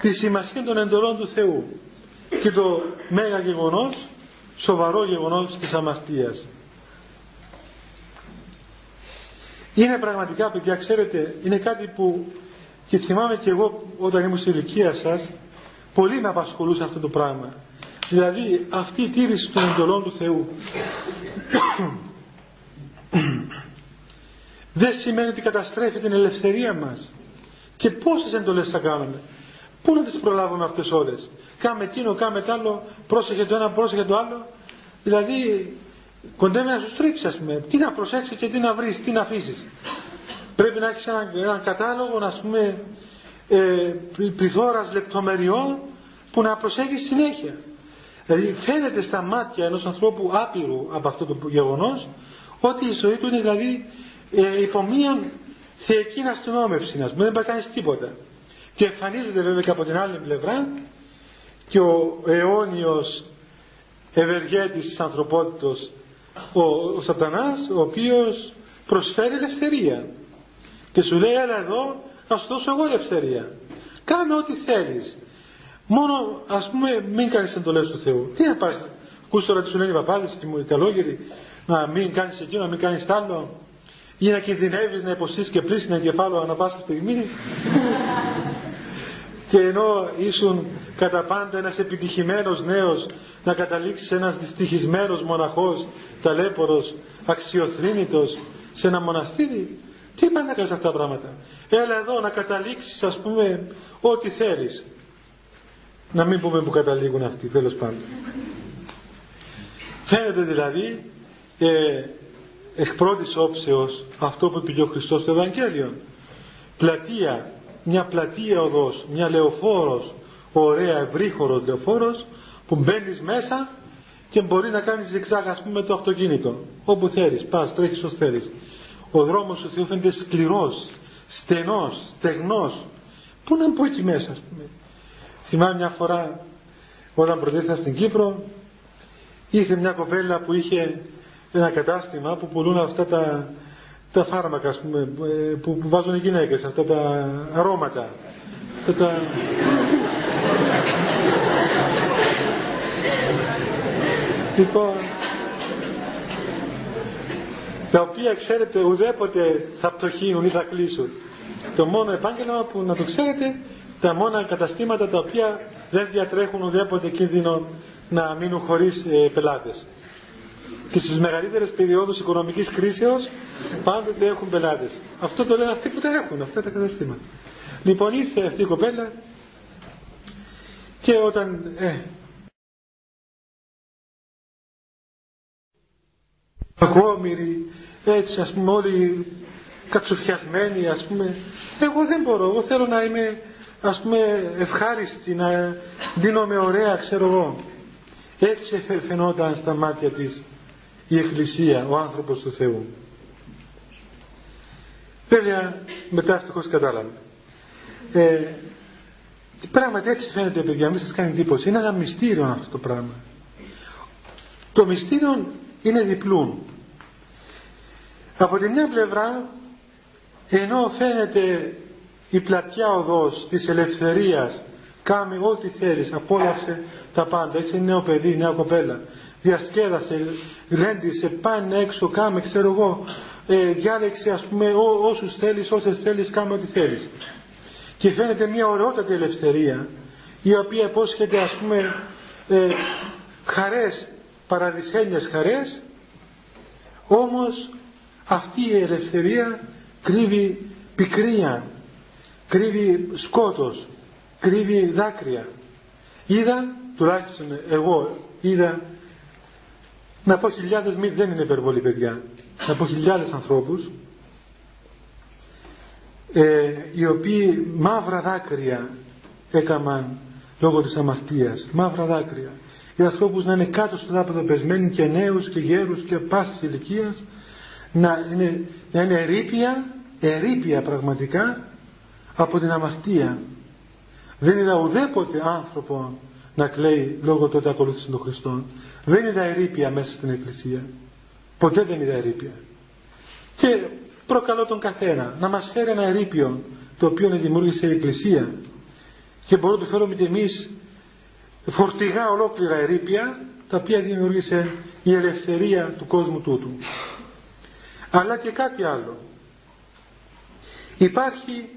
τη σημασία των εντολών του Θεού και το μέγα γεγονός, σοβαρό γεγονός της αμαρτίας. Είναι πραγματικά, παιδιά, ξέρετε, είναι κάτι που και θυμάμαι και εγώ όταν ήμουν στη ηλικία σας, πολύ με απασχολούσε αυτό το πράγμα. Δηλαδή αυτή η τήρηση των εντολών του Θεού δεν σημαίνει ότι καταστρέφει την ελευθερία μας. Και πόσες εντολές θα κάνουμε. Πού να τις προλάβουμε αυτές όλες. Κάμε εκείνο, κάμε τ' άλλο, πρόσεχε το ένα, πρόσεχε το άλλο. Δηλαδή κοντεύει να σου στρίψει ας πούμε. Τι να προσέξεις και τι να βρεις, τι να αφήσεις. Πρέπει να έχεις έναν, έναν κατάλογο, να πούμε, ε, πληθώρας λεπτομεριών που να προσέχεις συνέχεια. Δηλαδή φαίνεται στα μάτια ενός ανθρώπου άπειρου από αυτό το γεγονός ότι η ζωή του είναι δηλαδή ε, υπό μία θεϊκή αστυνόμευση, ας πούμε, δεν πάει κανείς τίποτα. Και εμφανίζεται βέβαια και από την άλλη πλευρά και ο αιώνιος ευεργέτης της ανθρωπότητος ο, ο σατανάς ο οποίος προσφέρει ελευθερία και σου λέει έλα εδώ θα σου δώσω εγώ ελευθερία κάνε ό,τι θέλεις. Μόνο ας πούμε μην κάνεις εντολές του Θεού. Τι να πας ακούς τώρα τι σου λένε οι παπάδες και οι καλόγεροι να μην κάνεις εκείνο, να μην κάνεις τ' άλλο. Ή να κινδυνεύεις να υποστείς και πλήσει ένα κεφάλαιο ανά πάσα στιγμή. Και ενώ ήσουν κατά πάντα ένας επιτυχημένος νέος να καταλήξεις ένας δυστυχισμένος μοναχός, ταλέπορος, αξιοθρύνητος σε ένα μοναστήρι τι πάνε να κάνεις αυτά τα πράγματα. Έλα εδώ να καταλήξεις ας πούμε ό,τι θέλεις. Να μην πούμε που καταλήγουν αυτοί τέλος πάντων. Φαίνεται δηλαδή ε, εκ πρώτης όψεως αυτό που είπε ο Χριστός στο Ευαγγέλιο. Πλατεία μια πλατεία οδός, μια λεωφόρος, ωραία ευρύχωρος λεωφόρος που μπαίνεις μέσα και μπορεί να κάνεις ζυγζάγ ας πούμε το αυτοκίνητο. Όπου θέλεις, πας, τρέχεις όσο θέλεις ο δρόμος του Θεού φαίνεται σκληρός στενός, στεγνός πού να μπω εκεί μέσα ας πούμε θυμάμαι μια φορά όταν προτέθηκα στην Κύπρο ήρθε μια κοπέλα που είχε ένα κατάστημα που πουλούν αυτά τα τα φάρμακα ας πούμε, που, που βάζουν οι γυναίκες, αυτά τα αρώματα. Αυτά τα... [laughs] λοιπόν, τα οποία ξέρετε ουδέποτε θα πτωχύνουν ή θα κλείσουν. Το μόνο επάγγελμα που να το ξέρετε, τα μόνα καταστήματα τα οποία δεν διατρέχουν ουδέποτε κίνδυνο να μείνουν χωρίς ε, πελάτες και στις μεγαλύτερες περιόδους οικονομικής κρίσεως πάντοτε έχουν πελάτες. Αυτό το λένε αυτοί που τα έχουν, αυτά τα καταστήματα. Λοιπόν ήρθε αυτή η κοπέλα και όταν ε, ακόμηροι έτσι ας πούμε όλοι κατσουφιασμένοι ας πούμε εγώ δεν μπορώ, εγώ θέλω να είμαι ας πούμε ευχάριστη να δίνομαι ωραία ξέρω εγώ έτσι φαινόταν στα μάτια της η Εκκλησία, ο άνθρωπος του Θεού. Βέβαια, μετά ευτυχώς κατάλαβε. Ε, πράγματι έτσι φαίνεται παιδιά, μην σας κάνει εντύπωση. Είναι ένα μυστήριο αυτό το πράγμα. Το μυστήριο είναι διπλούν. Από τη μια πλευρά, ενώ φαίνεται η πλατιά οδός της ελευθερίας, κάμε ό,τι θέλεις, απόλαυσε τα πάντα, είσαι νέο παιδί, νέα κοπέλα, διασκέδασε, γλέντισε, πάνε έξω, κάμε, ξέρω εγώ, ε, διάλεξε ας πούμε ό, όσους θέλεις, όσες θέλεις, κάμε ό,τι θέλεις. Και φαίνεται μια ωραιότατη ελευθερία, η οποία υπόσχεται ας πούμε ε, χαρές, παραδεισένιες χαρές, όμως αυτή η ελευθερία κρύβει πικρία, κρύβει σκότος, κρύβει δάκρυα. Είδα, τουλάχιστον εγώ είδα, να πω χιλιάδες, δεν είναι υπερβολή παιδιά, να πω χιλιάδες ανθρώπους, ε, οι οποίοι μαύρα δάκρυα έκαναν λόγω της αμαρτίας, μαύρα δάκρυα. Οι ανθρώπους να είναι κάτω στο δάπεδο πεσμένοι και νέους και γέρους και πάσης ηλικίας, να είναι, να είναι ερήπια, ερήπια πραγματικά από την αμαρτία. Δεν είδα ουδέποτε άνθρωπο να κλαίει λόγω του ότι ακολούθησε τον Χριστό. Δεν είδα ερήπια μέσα στην Εκκλησία. Ποτέ δεν είδα ερήπια. Και προκαλώ τον καθένα να μας φέρει ένα ερήπιο το οποίο δημιούργησε η Εκκλησία και μπορούμε να του φέρουμε και εμείς φορτηγά ολόκληρα ερήπια τα οποία δημιούργησε η ελευθερία του κόσμου τούτου. Αλλά και κάτι άλλο. Υπάρχει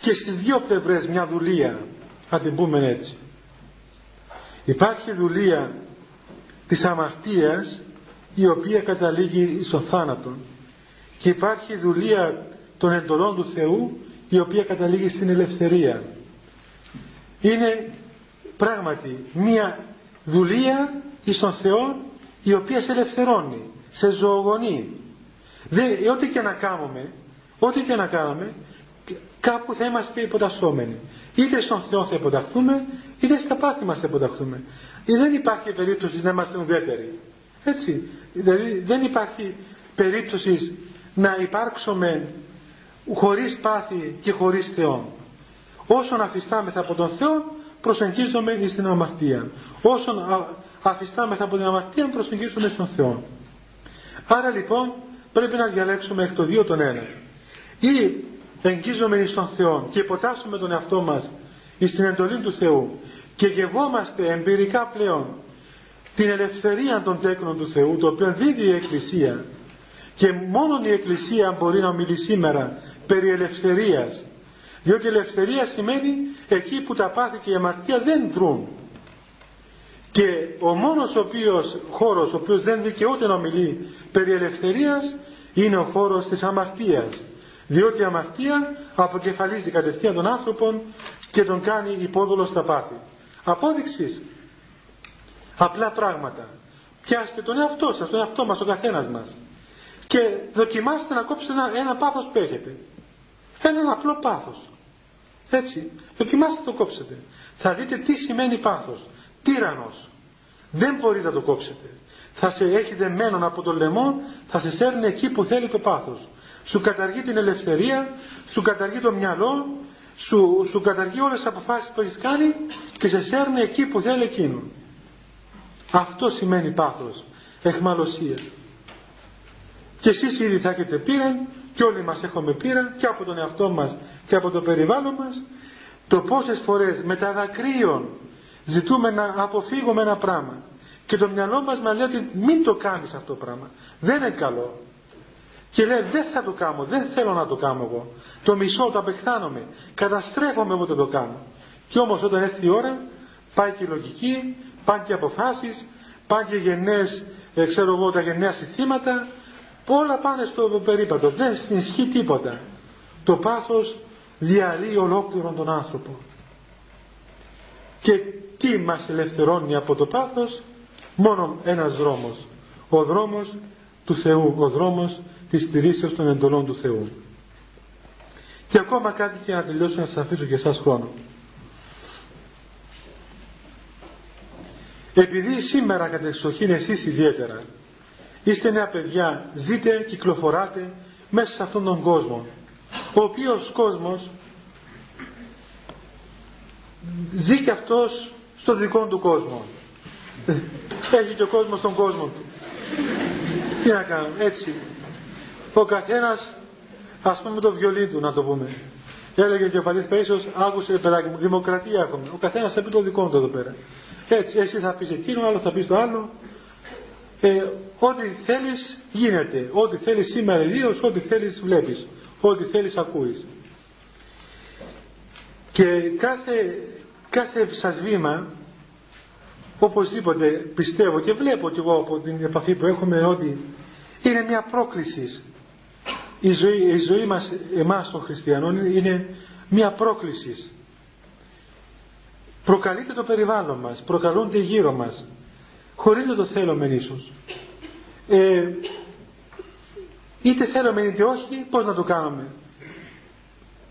και στις δύο πλευρές μια δουλεία, θα την πούμε έτσι. Υπάρχει δουλεία της αμαρτίας η οποία καταλήγει στον θάνατο και υπάρχει δουλεία των εντολών του Θεού η οποία καταλήγει στην ελευθερία. Είναι πράγματι μία δουλεία εις τον Θεό η οποία σε ελευθερώνει, σε ζωογονεί. Δεν, ό,τι και να κάνουμε, ό,τι και να κάνουμε, κάπου θα είμαστε υποτασσόμενοι. Είτε στον Θεό θα υποταχθούμε, είτε στα πάθη μας θα υποταχθούμε. Δεν υπάρχει περίπτωση να είμαστε ουδέτεροι. Έτσι. Δηλαδή δεν υπάρχει περίπτωση να υπάρξουμε χωρίς πάθη και χωρίς Θεό. Όσον αφιστάμεθα από τον Θεό, προσεγγίζομαι στην αμαρτία. Όσον αφιστάμεθα από την αμαρτία, προσεγγίζομαι στον Θεό. Άρα λοιπόν πρέπει να διαλέξουμε εκ το δύο τον ένα. Ή εγγίζομαι στον Θεό και υποτάσσουμε τον εαυτό μας στην εντολή του Θεού και γευόμαστε εμπειρικά πλέον την ελευθερία των τέκνων του Θεού το οποίο δίδει η Εκκλησία και μόνο η Εκκλησία μπορεί να μιλεί σήμερα περί ελευθερίας διότι ελευθερία σημαίνει εκεί που τα πάθη και η αμαρτία δεν δρούν και ο μόνος ο οποίος, χώρος ο οποίος δεν δικαιούται να μιλεί περί ελευθερίας είναι ο χώρος της αμαρτίας. Διότι η αμαρτία αποκεφαλίζει κατευθείαν τον άνθρωπο και τον κάνει υπόδουλο στα πάθη. Απόδειξης. Απλά πράγματα. Πιάστε τον εαυτό σας, τον εαυτό μας, ο καθένας μας. Και δοκιμάστε να κόψετε ένα, ένα πάθος που έχετε. Ένα απλό πάθος. Έτσι, δοκιμάστε να το κόψετε. Θα δείτε τι σημαίνει πάθος τύρανος. Δεν μπορείτε να το κόψετε. Θα σε έχετε μένον από το λαιμό θα σε σέρνει εκεί που θέλει το πάθος. Σου καταργεί την ελευθερία σου καταργεί το μυαλό σου, σου καταργεί όλες τις αποφάσεις που έχεις κάνει και σε σέρνει εκεί που θέλει εκείνο αυτό σημαίνει πάθος. Εχμαλωσία. Και εσείς ήδη θα έχετε πείραν και όλοι μας έχουμε πείραν και από τον εαυτό μας και από το περιβάλλον μας. Το πόσες φορές με τα δακρύων ζητούμε να αποφύγουμε ένα πράγμα. Και το μυαλό μας μας λέει ότι μην το κάνεις αυτό το πράγμα. Δεν είναι καλό. Και λέει δεν θα το κάνω, δεν θέλω να το κάνω εγώ. Το μισό το απεχθάνομαι. Καταστρέφομαι όταν το κάνω. Και όμως όταν έρθει η ώρα πάει και η λογική πάνε και αποφάσεις πάνε και γενναίες, ε, ξέρω εγώ τα γενναία συστήματα. Όλα πάνε στο περίπατο. Δεν συνισχύει τίποτα. Το πάθος διαλύει ολόκληρον τον άνθρωπο. Και τι μας ελευθερώνει από το πάθος μόνο ένας δρόμος. Ο δρόμος του Θεού ο δρόμος της στηρίσεως των εντολών του Θεού. Και ακόμα κάτι και να τελειώσω να σας αφήσω και εσάς χρόνο. Επειδή σήμερα κατεξοχήν εσείς ιδιαίτερα είστε νέα παιδιά ζείτε, κυκλοφοράτε μέσα σε αυτόν τον κόσμο ο οποίος κόσμος ζει και αυτός στο δικό του κόσμο έχει και ο κόσμος τον κόσμο του τι να κάνουμε έτσι ο καθένας ας πούμε το βιολί του να το πούμε. Έλεγε και ο πατήρ Παΐσιος, άκουσε παιδάκι μου, δημοκρατία έχουμε. Ο καθένας θα πει το δικό του εδώ πέρα. Έτσι, εσύ θα πεις εκείνο, άλλο θα πεις το άλλο. Ε, ό,τι θέλεις γίνεται. Ό,τι θέλεις σήμερα ιδίως, ό,τι θέλεις βλέπεις. Ό,τι θέλεις ακούεις. Και κάθε, κάθε σας βήμα, οπωσδήποτε πιστεύω και βλέπω κι εγώ από την επαφή που έχουμε ότι είναι μια πρόκληση. Η ζωή, η ζωή μας, εμάς των χριστιανών, είναι μια πρόκληση. Προκαλείται το περιβάλλον μας, προκαλούνται γύρω μας, χωρίς να το θέλουμε ίσως. Ε, είτε θέλουμε είτε όχι, πώς να το κάνουμε.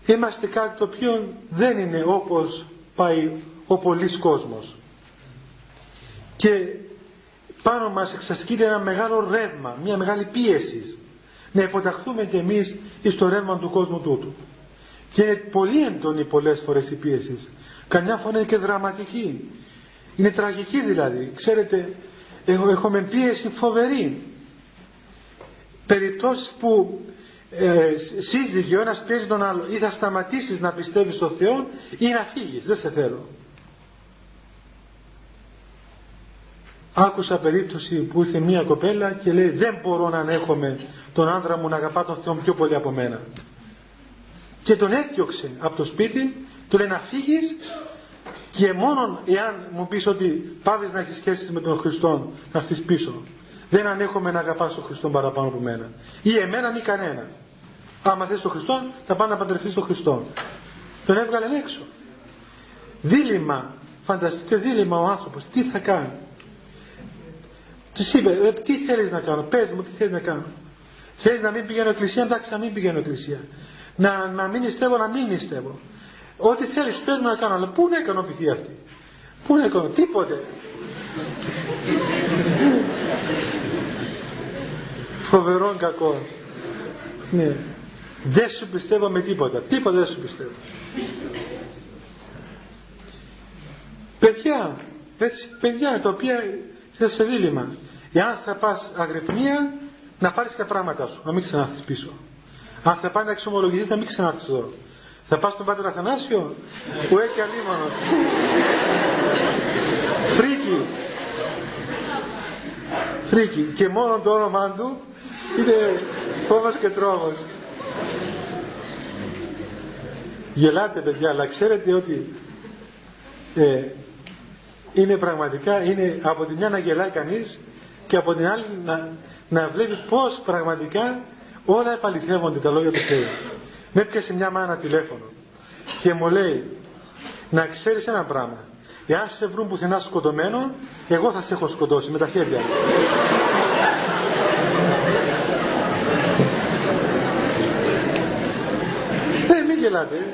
Είμαστε κάτι το οποίο δεν είναι όπως πάει ο πολλής κόσμος. Και πάνω μας εξασκείται ένα μεγάλο ρεύμα, μια μεγάλη πίεση. Να υποταχθούμε κι εμείς στο ρεύμα του κόσμου τούτου. Και είναι πολύ έντονη πολλές φορές η πίεση. Καμιά φορά είναι και δραματική. Είναι τραγική δηλαδή. Ξέρετε, έχουμε πίεση φοβερή. Περιπτώσεις που ε, σύζυγε ο ένας πιέζει τον άλλο ή θα σταματήσεις να πιστεύεις στον Θεό ή να φύγεις. Δεν σε θέλω. Άκουσα περίπτωση που ήρθε μια κοπέλα και λέει δεν μπορώ να ανέχομαι τον άνδρα μου να αγαπά τον Θεό πιο πολύ από μένα. Και τον έδιωξε από το σπίτι, του λέει να φύγεις και μόνο εάν μου πεις ότι πάβεις να έχεις σχέσεις με τον Χριστό να στείς πίσω. Δεν ανέχομαι να αγαπάς τον Χριστό παραπάνω από μένα. Ή εμένα ή κανένα. Άμα θες τον Χριστό θα πάει να παντρευτείς τον Χριστό. Τον έβγαλε έξω. Δίλημα, φανταστείτε δίλημα ο άνθρωπος. Τι θα κάνει; Τους είπε, ε, τι θέλεις να κάνω, πες μου τι θέλεις να κάνω. Θέλεις να μην πηγαίνω εκκλησία, εντάξει να μην πηγαίνω εκκλησία. Να, να μην νηστεύω, να μην νηστεύω. Ό,τι θέλεις πες μου να κάνω, αλλά πού να ικανοποιηθεί αυτή; Πού να ικανοποιηθεί, τίποτε. Φοβερό κακό. Ναι. Δεν σου πιστεύω με τίποτα. Τίποτα δεν σου πιστεύω. παιδιά, έτσι, παιδιά τα οποία είσαι σε δίλημμα. Εάν θα πας αγρυπνία, να πάρεις τα πράγματα σου, να μην ξανάρθεις πίσω. Αν θα πάει να εξομολογηθείς, να μην ξανάρθεις εδώ. Θα πας στον Πάτερ Αθανάσιο, που έχει αλίμονο. Φρίκη. Φρίκη. Και μόνο το όνομά του είναι φόβος και τρόμος. Γελάτε παιδιά, αλλά ξέρετε ότι ε, είναι πραγματικά, είναι από τη μια να γελάει κανείς και από την άλλη να, να βλέπει πώς πραγματικά όλα επαληθεύονται τα λόγια του Θεού. Με έπιασε μια μάνα τηλέφωνο και μου λέει να ξέρεις ένα πράγμα. Εάν σε βρουν πουθενά σκοτωμένο, εγώ θα σε έχω σκοτώσει με τα χέρια μου. Ε, μην γελάτε.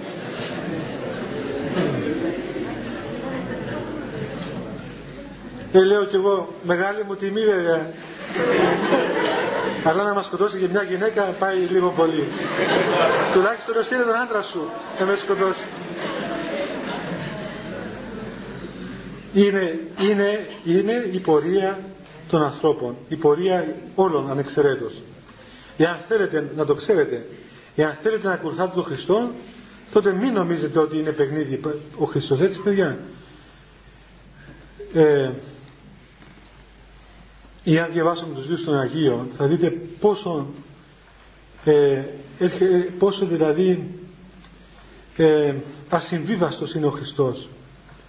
Ε, λέω κι εγώ, μεγάλη μου τιμή βέβαια. Αλλά να μας σκοτώσει και μια γυναίκα πάει λίγο πολύ. Τουλάχιστον ο στείλε τον άντρας σου να με σκοτώσει. Είναι, είναι, είναι η πορεία των ανθρώπων, η πορεία όλων ανεξαιρέτως. Εάν θέλετε να το ξέρετε, εάν θέλετε να ακολουθάτε τον Χριστό, τότε μην νομίζετε ότι είναι παιχνίδι. Ο Χριστός. Έτσι παιδιά. Ε, ή αν διαβάσουμε τους βίους των Αγίων θα δείτε πόσο ε, πόσο δηλαδή ε, ασυμβίβαστος είναι ο Χριστός.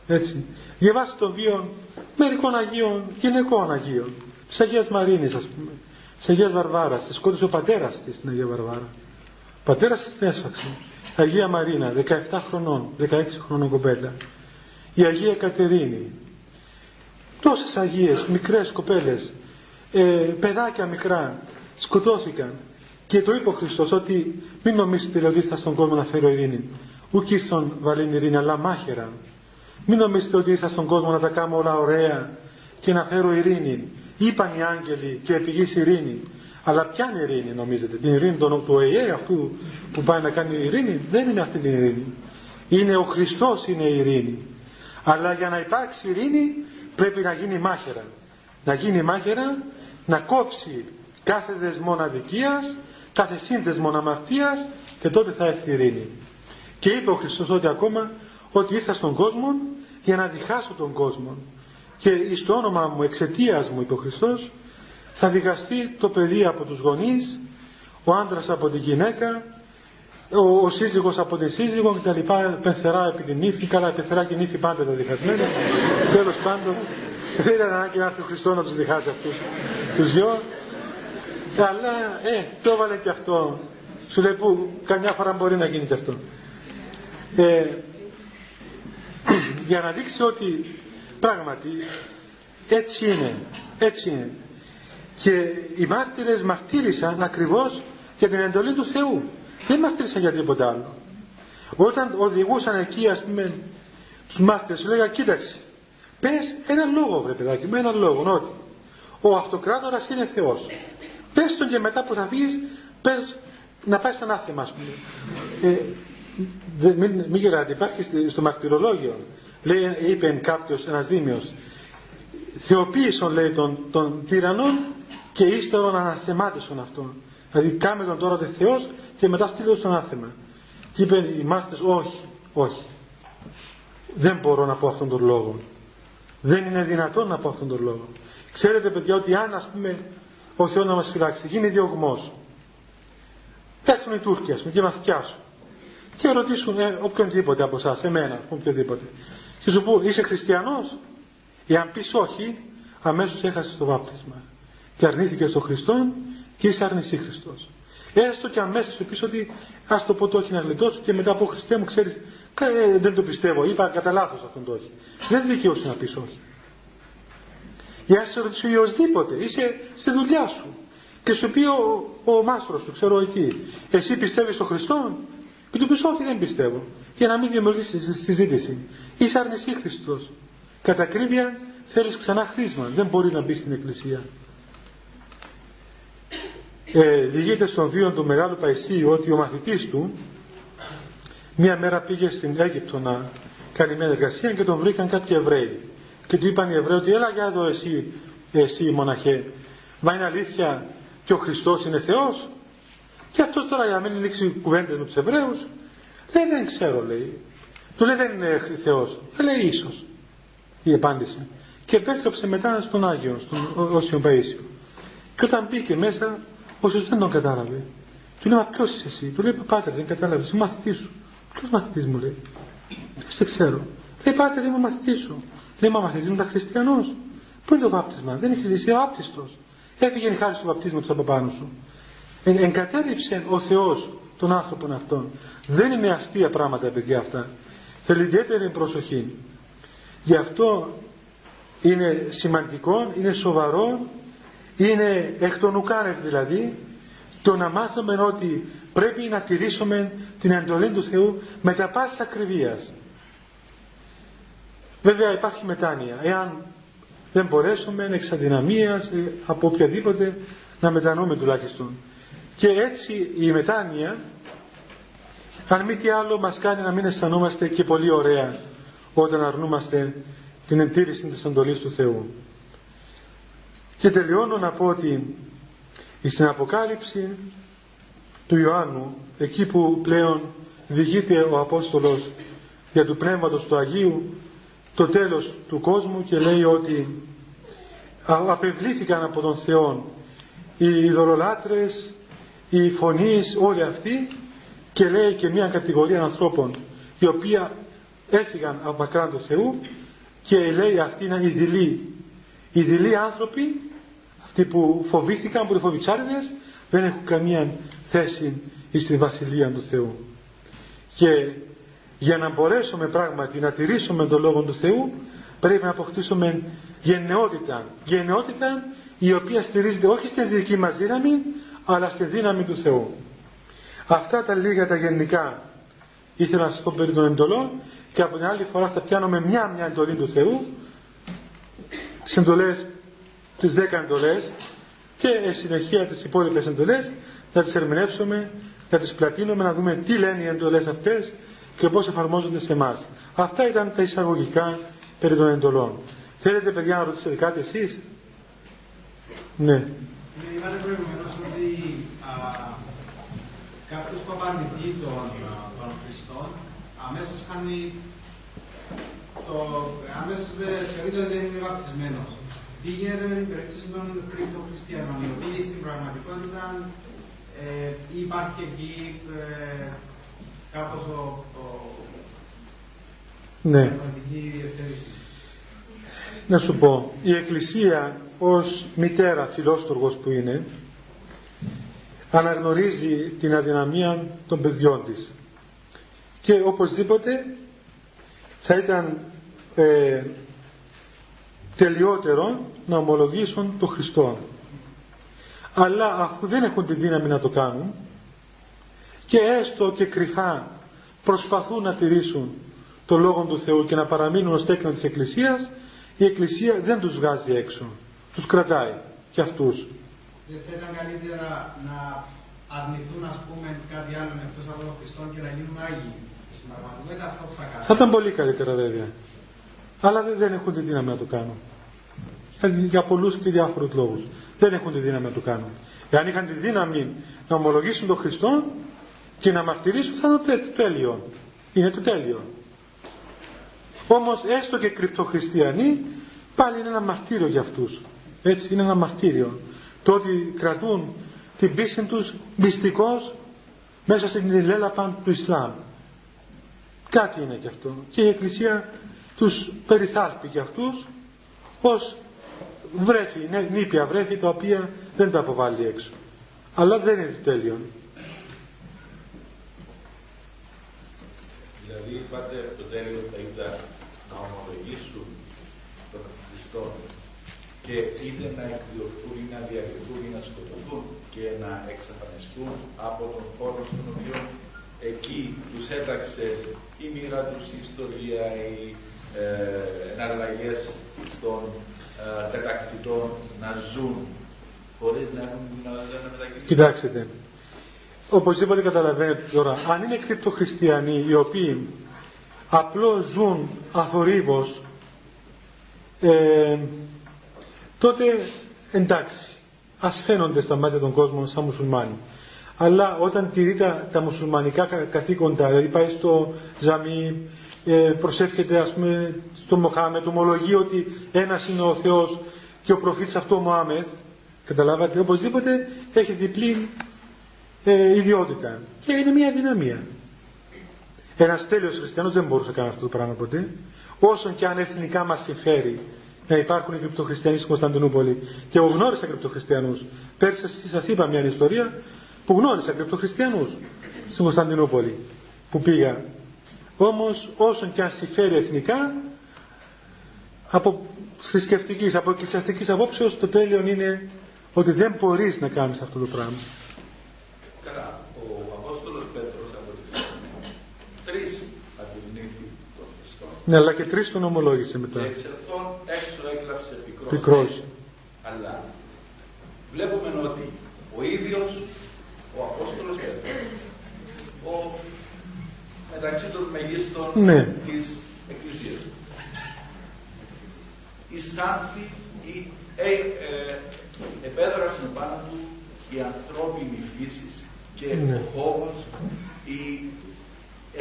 Έτσι. Διαβάστε το βίο μερικών Αγίων γυναικών Αγίων. Της Αγίας Μαρίνης ας πούμε. Της Αγίας Βαρβάρας. Της σκότωσε ο πατέρας της στην Αγία Βαρβάρα. Ο πατέρας της την έσφαξε Αγία Μαρίνα 17 χρονών 16 χρονών κοπέλα. Η Αγία Κατερίνη. Τόσες Αγίες μικρές κοπέλες ε, παιδάκια μικρά σκοτώθηκαν. Και το είπε ο Χριστός ότι μην νομίζετε ότι ήρθα στον κόσμο να φέρω ειρήνη. Ούκ ήρθαν βαλήν ειρήνη αλλά μάχερα μην νομίζετε ότι ήρθα στον κόσμο να τα κάνω όλα ωραία και να φέρω ειρήνη. Είπαν οι άγγελοι και επηγείς ειρήνη αλλά ποια είναι ειρήνη νομίζετε; Την ειρήνη του ΟΕΕ αυτού που πάει να κάνει ειρήνη; Δεν είναι αυτή την ειρήνη είναι ο Χριστός είναι η ειρήνη αλλά για να υπάρξει ειρήνη πρέπει να γίνει μάχερα να γίνει μάχερα να κόψει κάθε δεσμόν αδικίας, κάθε σύνδεσμον αμαρτίας και τότε θα έρθει η ειρήνη. Και είπε ο Χριστός ότι ακόμα ότι ήρθα στον κόσμο για να διχάσω τον κόσμο. Και στο όνομα μου, εξαιτίας μου, είπε ο Χριστός, θα δικαστεί το παιδί από τους γονείς, ο άντρας από τη γυναίκα, ο, ο σύζυγος από τη σύζυγο και τα λοιπά, πεθερά επί την ύφη, καλά πεθερά και νύφη πάντα τα διχασμένα. Τέλος πάντων, δεν ήταν ανάγκη να έρθει ο Χριστός να τους διχάσει αυτούς τους δυο. Αλλά, ε, το έβαλε και αυτό. Σου λέει που καμιά φορά μπορεί να γίνει και αυτό. Ε, για να δείξει ότι πράγματι έτσι είναι, έτσι είναι. Και οι μάρτυρες μαρτύρησαν ακριβώς για την εντολή του Θεού. Δεν μαρτύρησαν για τίποτα άλλο. Όταν οδηγούσαν εκεί ας πούμε τους μάρτυρες σου λέγα κοίταξε πες ένα λόγο βρε παιδάκι με ένα λόγο ότι ο αυτοκράτορας είναι Θεός. Πες τον και μετά που θα βγεις πες να πάει σαν άθεμα ας πούμε. Ε, μην, μην γελάτε, υπάρχει στο μαρτυρολόγιο. Λέει, είπε κάποιος, ένας δήμιο, θεοποίησον λέει των, των τύραννων και ύστερον αναθεμάτισον αυτόν. Δηλαδή κάμε τον τώρα Θεός και μετά στείλω στον άθεμα. Και είπε οι μάστες, όχι, όχι. Δεν μπορώ να πω αυτόν τον λόγο. Δεν είναι δυνατόν να πω αυτόν τον λόγο. Ξέρετε παιδιά ότι αν ας πούμε ο Θεός να μας φυλάξει, γίνει διωγμός. Έρθουν οι Τούρκοι ας πούμε και μας πιάσουν και ρωτήσουν ε, οποιονδήποτε από εσάς, εμένα, οποιοδήποτε. Και σου πούν, είσαι χριστιανός; Εάν πεις όχι, αμέσως έχασες το βάπτισμα. Και αρνήθηκε στον Χριστό και είσαι αρνησί Χριστός. Έστω και αμέσως σου πεις ότι ας το πω το όχι να γλιτώσω και μετά από Χριστέ μου ξέρεις, ε, δεν το πιστεύω, είπα κατά λάθος αυτόν το όχι. Δεν δικαιούσε να πεις όχι. Για να σε ρωτήσει οσδήποτε, είσαι στη δουλειά σου. Και σου πει ο, ο μάστρος σου, ξέρω εκεί, εσύ πιστεύεις στον Χριστό, και του πεις όχι δεν πιστεύω. Για να μην δημιουργήσει συζήτηση. Είσαι αρνησί Χριστός. Κατά ακρίβεια θέλεις ξανά χρήσμα. Δεν μπορεί να μπει στην εκκλησία. Ε, διηγείται στον βίο του Μεγάλου Παϊσίου ότι ο μαθητής του μία μέρα πήγε στην Αίγυπτο να κάνει μια εργασία και τον βρήκαν κάποιοι Εβραίοι. Και του είπαν οι Εβραίοι ότι έλα για εδώ εσύ, εσύ μοναχέ. Μα είναι αλήθεια και ο Χριστός είναι Θεός. Και αυτό τώρα για να μην ανοίξει κουβέντες με τους Εβραίους, λέει δεν ξέρω, λέει. Του λέει δεν είναι Θεός. Λέει ίσως. Η απάντηση. Και επέστρεψε μετά στον Άγιο, στον Όσιο Παίσιο. Και όταν μπήκε μέσα, ο Ιησούς δεν τον κατάλαβε. Του λέει, Μα ποιος είσαι εσύ; Του λέει, Πάτερ, δεν κατάλαβες. Είμαι μαθητής σου. Ποιος μαθητής μου λέει. Δεν σε ξέρω. Λέει, Πάτερ, είμαι μαθητής σου. Λέει, Μα μαθητής μου ήταν χριστιανός. Πού είναι το βάπτισμα; Δεν έχεις ζήσει ο άπτιστο. Έφυγε η χάρη του βαπτίσματο από πάνω σου εγκατέλειψε ο Θεός τον άνθρωπον αυτόν. Δεν είναι αστεία πράγματα παιδιά αυτά. Θέλει ιδιαίτερη προσοχή. Γι' αυτό είναι σημαντικό, είναι σοβαρό, είναι εκ των ουκάνευ δηλαδή, το να μάθουμε ότι πρέπει να τηρήσουμε την εντολή του Θεού με τα πάση ακριβίας. Βέβαια υπάρχει μετάνοια. Εάν δεν μπορέσουμε εξ αδυναμίας, ε, από οποιαδήποτε, να μετανοούμε τουλάχιστον. Και έτσι η μετάνοια, αν μη τι άλλο, μας κάνει να μην αισθανόμαστε και πολύ ωραία όταν αρνούμαστε την εντήρηση της εντολής του Θεού. Και τελειώνω να πω ότι στην Αποκάλυψη του Ιωάννου, εκεί που πλέον διηγείται ο Απόστολος για του Πνεύματος του Αγίου, το τέλος του κόσμου και λέει ότι απευλήθηκαν από τον Θεό οι ειδωλολάτρες, οι φωνείς όλοι αυτοί και λέει και μια κατηγορία ανθρώπων η οποία έφυγαν από μακράν του Θεού και λέει αυτοί είναι οι δειλοί οι δειλοί άνθρωποι αυτοί που φοβήθηκαν που είναι φοβητσάριδες δεν έχουν καμία θέση στην Βασιλεία του Θεού. Και για να μπορέσουμε πράγματι να τηρήσουμε τον Λόγο του Θεού πρέπει να αποκτήσουμε γενναιότητα. Γενναιότητα η οποία στηρίζεται όχι στην δική μας δύναμη αλλά στη δύναμη του Θεού. Αυτά τα λίγα τα γενικά ήθελα να σας πω περί των εντολών και από την άλλη φορά θα πιάνουμε μια μια εντολή του Θεού. Τις εντολές, τις δέκα εντολές και συνεχεία τις υπόλοιπες εντολές θα τις ερμηνεύσουμε, θα τις πλατείνουμε να δούμε τι λένε οι εντολές αυτές και πώς εφαρμόζονται σε εμάς. Αυτά ήταν τα εισαγωγικά περί των εντολών. Θέλετε παιδιά να ρωτήσετε κάτι εσείς; Ναι. Είπατε προηγουμένως ότι κάποιος που απαρνηθεί τον, τον Χριστό αμέσως χάνει το, αμέσως θεωρείται ότι δεν είναι βαπτισμένος. Τι γίνεται με την περίπτωση των κρυπτοχριστιανών, οι οποίοι στην πραγματικότητα ε, υπάρχει εκεί ε, κάπως ο, ο, ναι. Να σου πω, η Εκκλησία ως μητέρα φιλόστοργος που είναι αναγνωρίζει την αδυναμία των παιδιών της. Και οπωσδήποτε θα ήταν ε, τελειότερο να ομολογήσουν τον Χριστό. Αλλά αφού δεν έχουν τη δύναμη να το κάνουν και έστω και κρυφά προσπαθούν να τηρήσουν το Λόγο του Θεού και να παραμείνουν ως τέκνο της Εκκλησίας η Εκκλησία δεν τους βγάζει έξω τους κρατάει και αυτούς. Δεν θα ήταν καλύτερα να αρνηθούν ας πούμε κάτι άλλο εκτός από τον Χριστό και να γίνουν Άγιοι αυτό που θα κάνουν. Θα ήταν πολύ καλύτερα βέβαια. Αλλά δεν έχουν τη δύναμη να το κάνουν για πολλούς και διάφορους λόγους. Δεν έχουν τη δύναμη να το κάνουν. Εάν είχαν τη δύναμη να ομολογήσουν τον Χριστό και να μαρτυρήσουν θα είναι το τέλειο. Είναι το τέλειο. Όμως έστω και κρυπτοχριστιανοί πάλι είναι ένα μαρτύριο για αυτούς. Έτσι είναι ένα μαρτύριο. Το ότι κρατούν την πίστη τους μυστικώς μέσα στην λέλαπαν του Ισλάμ. Κάτι είναι και αυτό. Και η Εκκλησία τους περιθάλπει και αυτούς ως βρέφη, νήπια βρέφη τα οποία δεν τα αποβάλλει έξω. Αλλά δεν είναι το τέλειο δηλαδή είπατε το τέλειο θα ήταν να ομολογήσουν τον Χριστό και είτε να εκδιωχθούν ή να διαλυθούν ή να σκοτωθούν και να εξαφανιστούν από τον χώρο στον οποίο εκεί τους έταξε η μοίρα τους, η ιστορία, οι ε, εναλλαγές των ε, τετακτητών να ζουν χωρίς να έχουν να, να μετακινηθούν. Κοιτάξτε, οπωσδήποτε καταλαβαίνετε τώρα, αν είναι χριστιανοί οι οποίοι απλώς ζουν αθορύβως ε, τότε εντάξει, ας φαίνονται στα μάτια των κόσμων σαν μουσουλμάνοι. Αλλά όταν τηρεί τα, τα μουσουλμανικά καθήκοντα, δηλαδή πάει στο ζαμί, ε, προσεύχεται ας πούμε στο Μοχάμετ, ομολογεί ότι ένας είναι ο Θεός και ο προφήτης αυτό ο Μωάμεθ, καταλάβατε, οπωσδήποτε έχει διπλή ε, ιδιότητα και είναι μια δυναμία. Ένας τέλειος χριστιανός δεν μπορούσε να κάνει αυτό το πράγμα ποτέ, όσον και αν εθνικά μας συμφέρει να υπάρχουν οι κρυπτοχριστιανοί στην Κωνσταντινούπολη. Και εγώ γνώρισα κρυπτοχριστιανούς. Πέρσι σας είπα μια ιστορία που γνώρισα κρυπτοχριστιανούς στην Κωνσταντινούπολη που πήγα. Όμως όσον και αν συμφέρει εθνικά, από θρησκευτικής, από εκκλησιαστικής απόψεως, το τέλειο είναι ότι δεν μπορείς να κάνεις αυτό το πράγμα. Καλά, ο Απόστολος Πέτρος από τη τρεις αντιλήφθη τον Χριστό. Ναι, αλλά και τρεις τον ομολόγησε μετά. Και εξελθόν έξω έγλαψε πικρός. Πικρός. Αλλά βλέπουμε ότι ο ίδιος ο Απόστολος Πέτρος ο μεταξύ των μεγίστων ναι. της Εκκλησίας αισθάνθη ή ε, ε, επέδρασε πάνω του η ανθρώπινη φύση και ναι. ο φόβος, η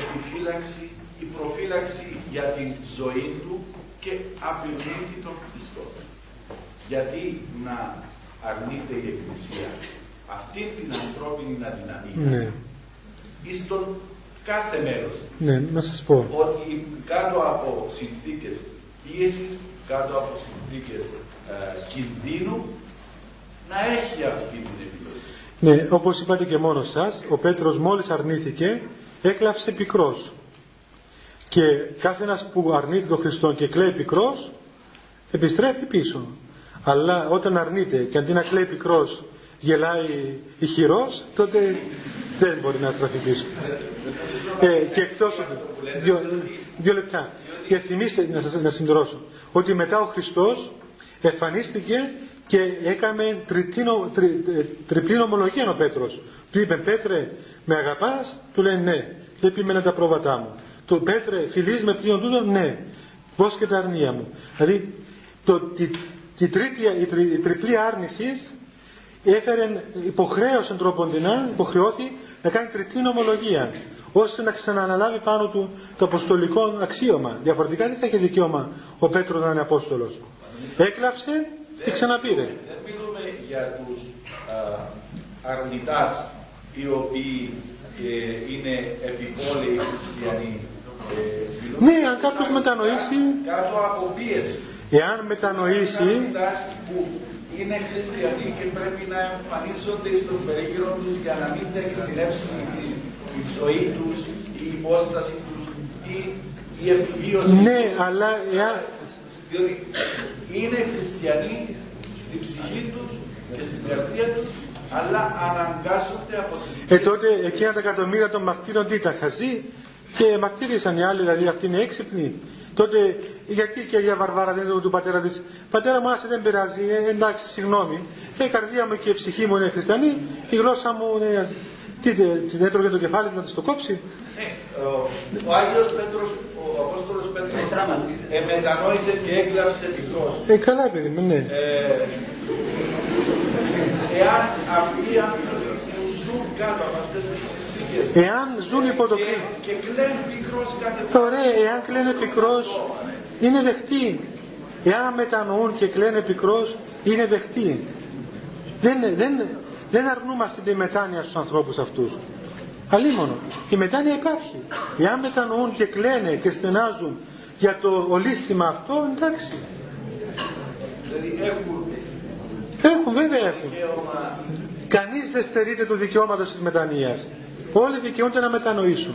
επιφύλαξη, η προφύλαξη για την ζωή του και απειλήθη τον Χριστό. Γιατί να αρνείται η Εκκλησία αυτή την ανθρώπινη αδυναμία ναι. εις τον κάθε μέρος Ναι, να σας πω. Ότι κάτω από συνθήκες πίεσης, κάτω από συνθήκες ε, κινδύνου, να έχει αυτή την επιλογή. Ναι, όπως είπατε και μόνος σας, ο Πέτρος μόλις αρνήθηκε, έκλαψε πικρός. Και κάθε ένας που αρνείται τον Χριστό και κλαίει πικρός, επιστρέφει πίσω. Αλλά όταν αρνείται και αντί να κλαίει πικρός γελάει ηχηρός, τότε δεν μπορεί να στραφεί πίσω. Ε, και εκτός δύο, δύο λεπτά. Και θυμίστε, να σας να συμπληρώσω, ότι μετά ο Χριστός εμφανίστηκε και έκαμε τριτίνο, τρι, ε, τριπλή ομολογία ο Πέτρος. Του είπε Πέτρε με αγαπάς, του λέει ναι. Λέει με τα πρόβατά μου. Το Πέτρε φιλείς με πλήρων τούτο, ναι. και τα αρνία μου. Δηλαδή το, τη, τη τρίτη, η, τρι, η τριπλή άρνησης έφερε υποχρέωση τροποντινά, υποχρεώθη να κάνει τριπτή νομολογία ώστε να ξανααναλάβει πάνω του το αποστολικό αξίωμα. Διαφορετικά δεν θα έχει δικαίωμα ο Πέτρος να είναι Απόστολος. Έκλαψε και ξαναπήρε. Δεν μιλούμε για τους αρνητάς οι οποίοι ε, είναι επιπόλαιοι χριστιανοί. Ε, ναι, αν κάποιος μετανοήσει... Κάτω από πίεση. Εάν μετανοήσει... που είναι χριστιανοί και πρέπει να εμφανίζονται στον περίγυρο τους για να μην διακινδυνεύσει η ζωή τους, η υπόσταση τους ή η επιβίωση Ναι, αλλά εάν... Διότι είναι χριστιανοί στην ψυχή τους και στην καρδία τους αλλά αναγκάζονται από την Ε, τότε εκείνα τα εκατομμύρια των μαρτύρων τι ήταν, χαζοί και μαρτύρησαν οι άλλοι, δηλαδή αυτοί είναι έξυπνοι. Τότε γιατί και για Βαρβάρα δεν είναι του πατέρα της. Πατέρα μου άσε δεν πειράζει, ε, εντάξει συγγνώμη. Ε, η καρδία μου και η ψυχή μου είναι χριστιανή, η γλώσσα μου είναι... Τι, της έτρωγε το κεφάλι να της το κόψει; Ε, ο, ο Άγιος Πέτρος, ο Απόστολος Πέτρος, ε, μετανόησε και έγραψε πικρός. Ε, καλά παιδί μου, ναι. Ε, εάν αυτοί οι άνθρωποι που ζουν κάτω από αυτές τις συνθήκες εάν ζουν υπό το και, και κλαίνουν πικρός κάθε φορά. Ωραία, εάν κλαίνε πικρός είναι δεχτή εάν μετανοούν και κλαίνε πικρός είναι δεχτή δεν, δεν, δεν αρνούμαστε τη μετάνοια στους ανθρώπους αυτούς. Αλίμονο η μετάνοια υπάρχει. Εάν μετανοούν και κλαίνε και στενάζουν για το ολίσθημα αυτό εντάξει. Δηλαδή έχουν. Έχουν, βέβαια έχουν. Κανείς δεν στερείται του δικαιώματος της μετανοίας. Όλοι δικαιούνται να μετανοήσουν.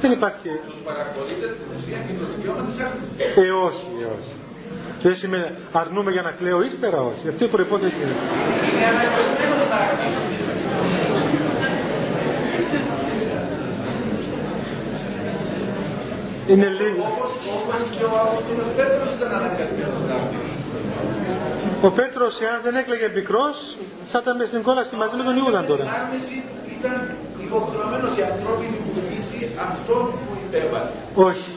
Δεν υπάρχει. Τους παρακολίτες στην ουσία και το δικαίωμα της Ε, όχι, ε, όχι. Δεν σημαίνει αρνούμε για να κλαίω ύστερα, όχι. Αυτή η προϋπόθεση είναι. Είναι λίγο. Όπως και ο Απόστολος Πέτρος ήταν αναγκασμένος να ο Πέτρος, εάν δεν έκλαιγε πικρός, θα ήταν με στην κόλαση μαζί με τον Ιούδα τώρα. Η ήταν υποχρεωμένος η ανθρώπινη του φύση αυτόν που υπέβαλε. Όχι.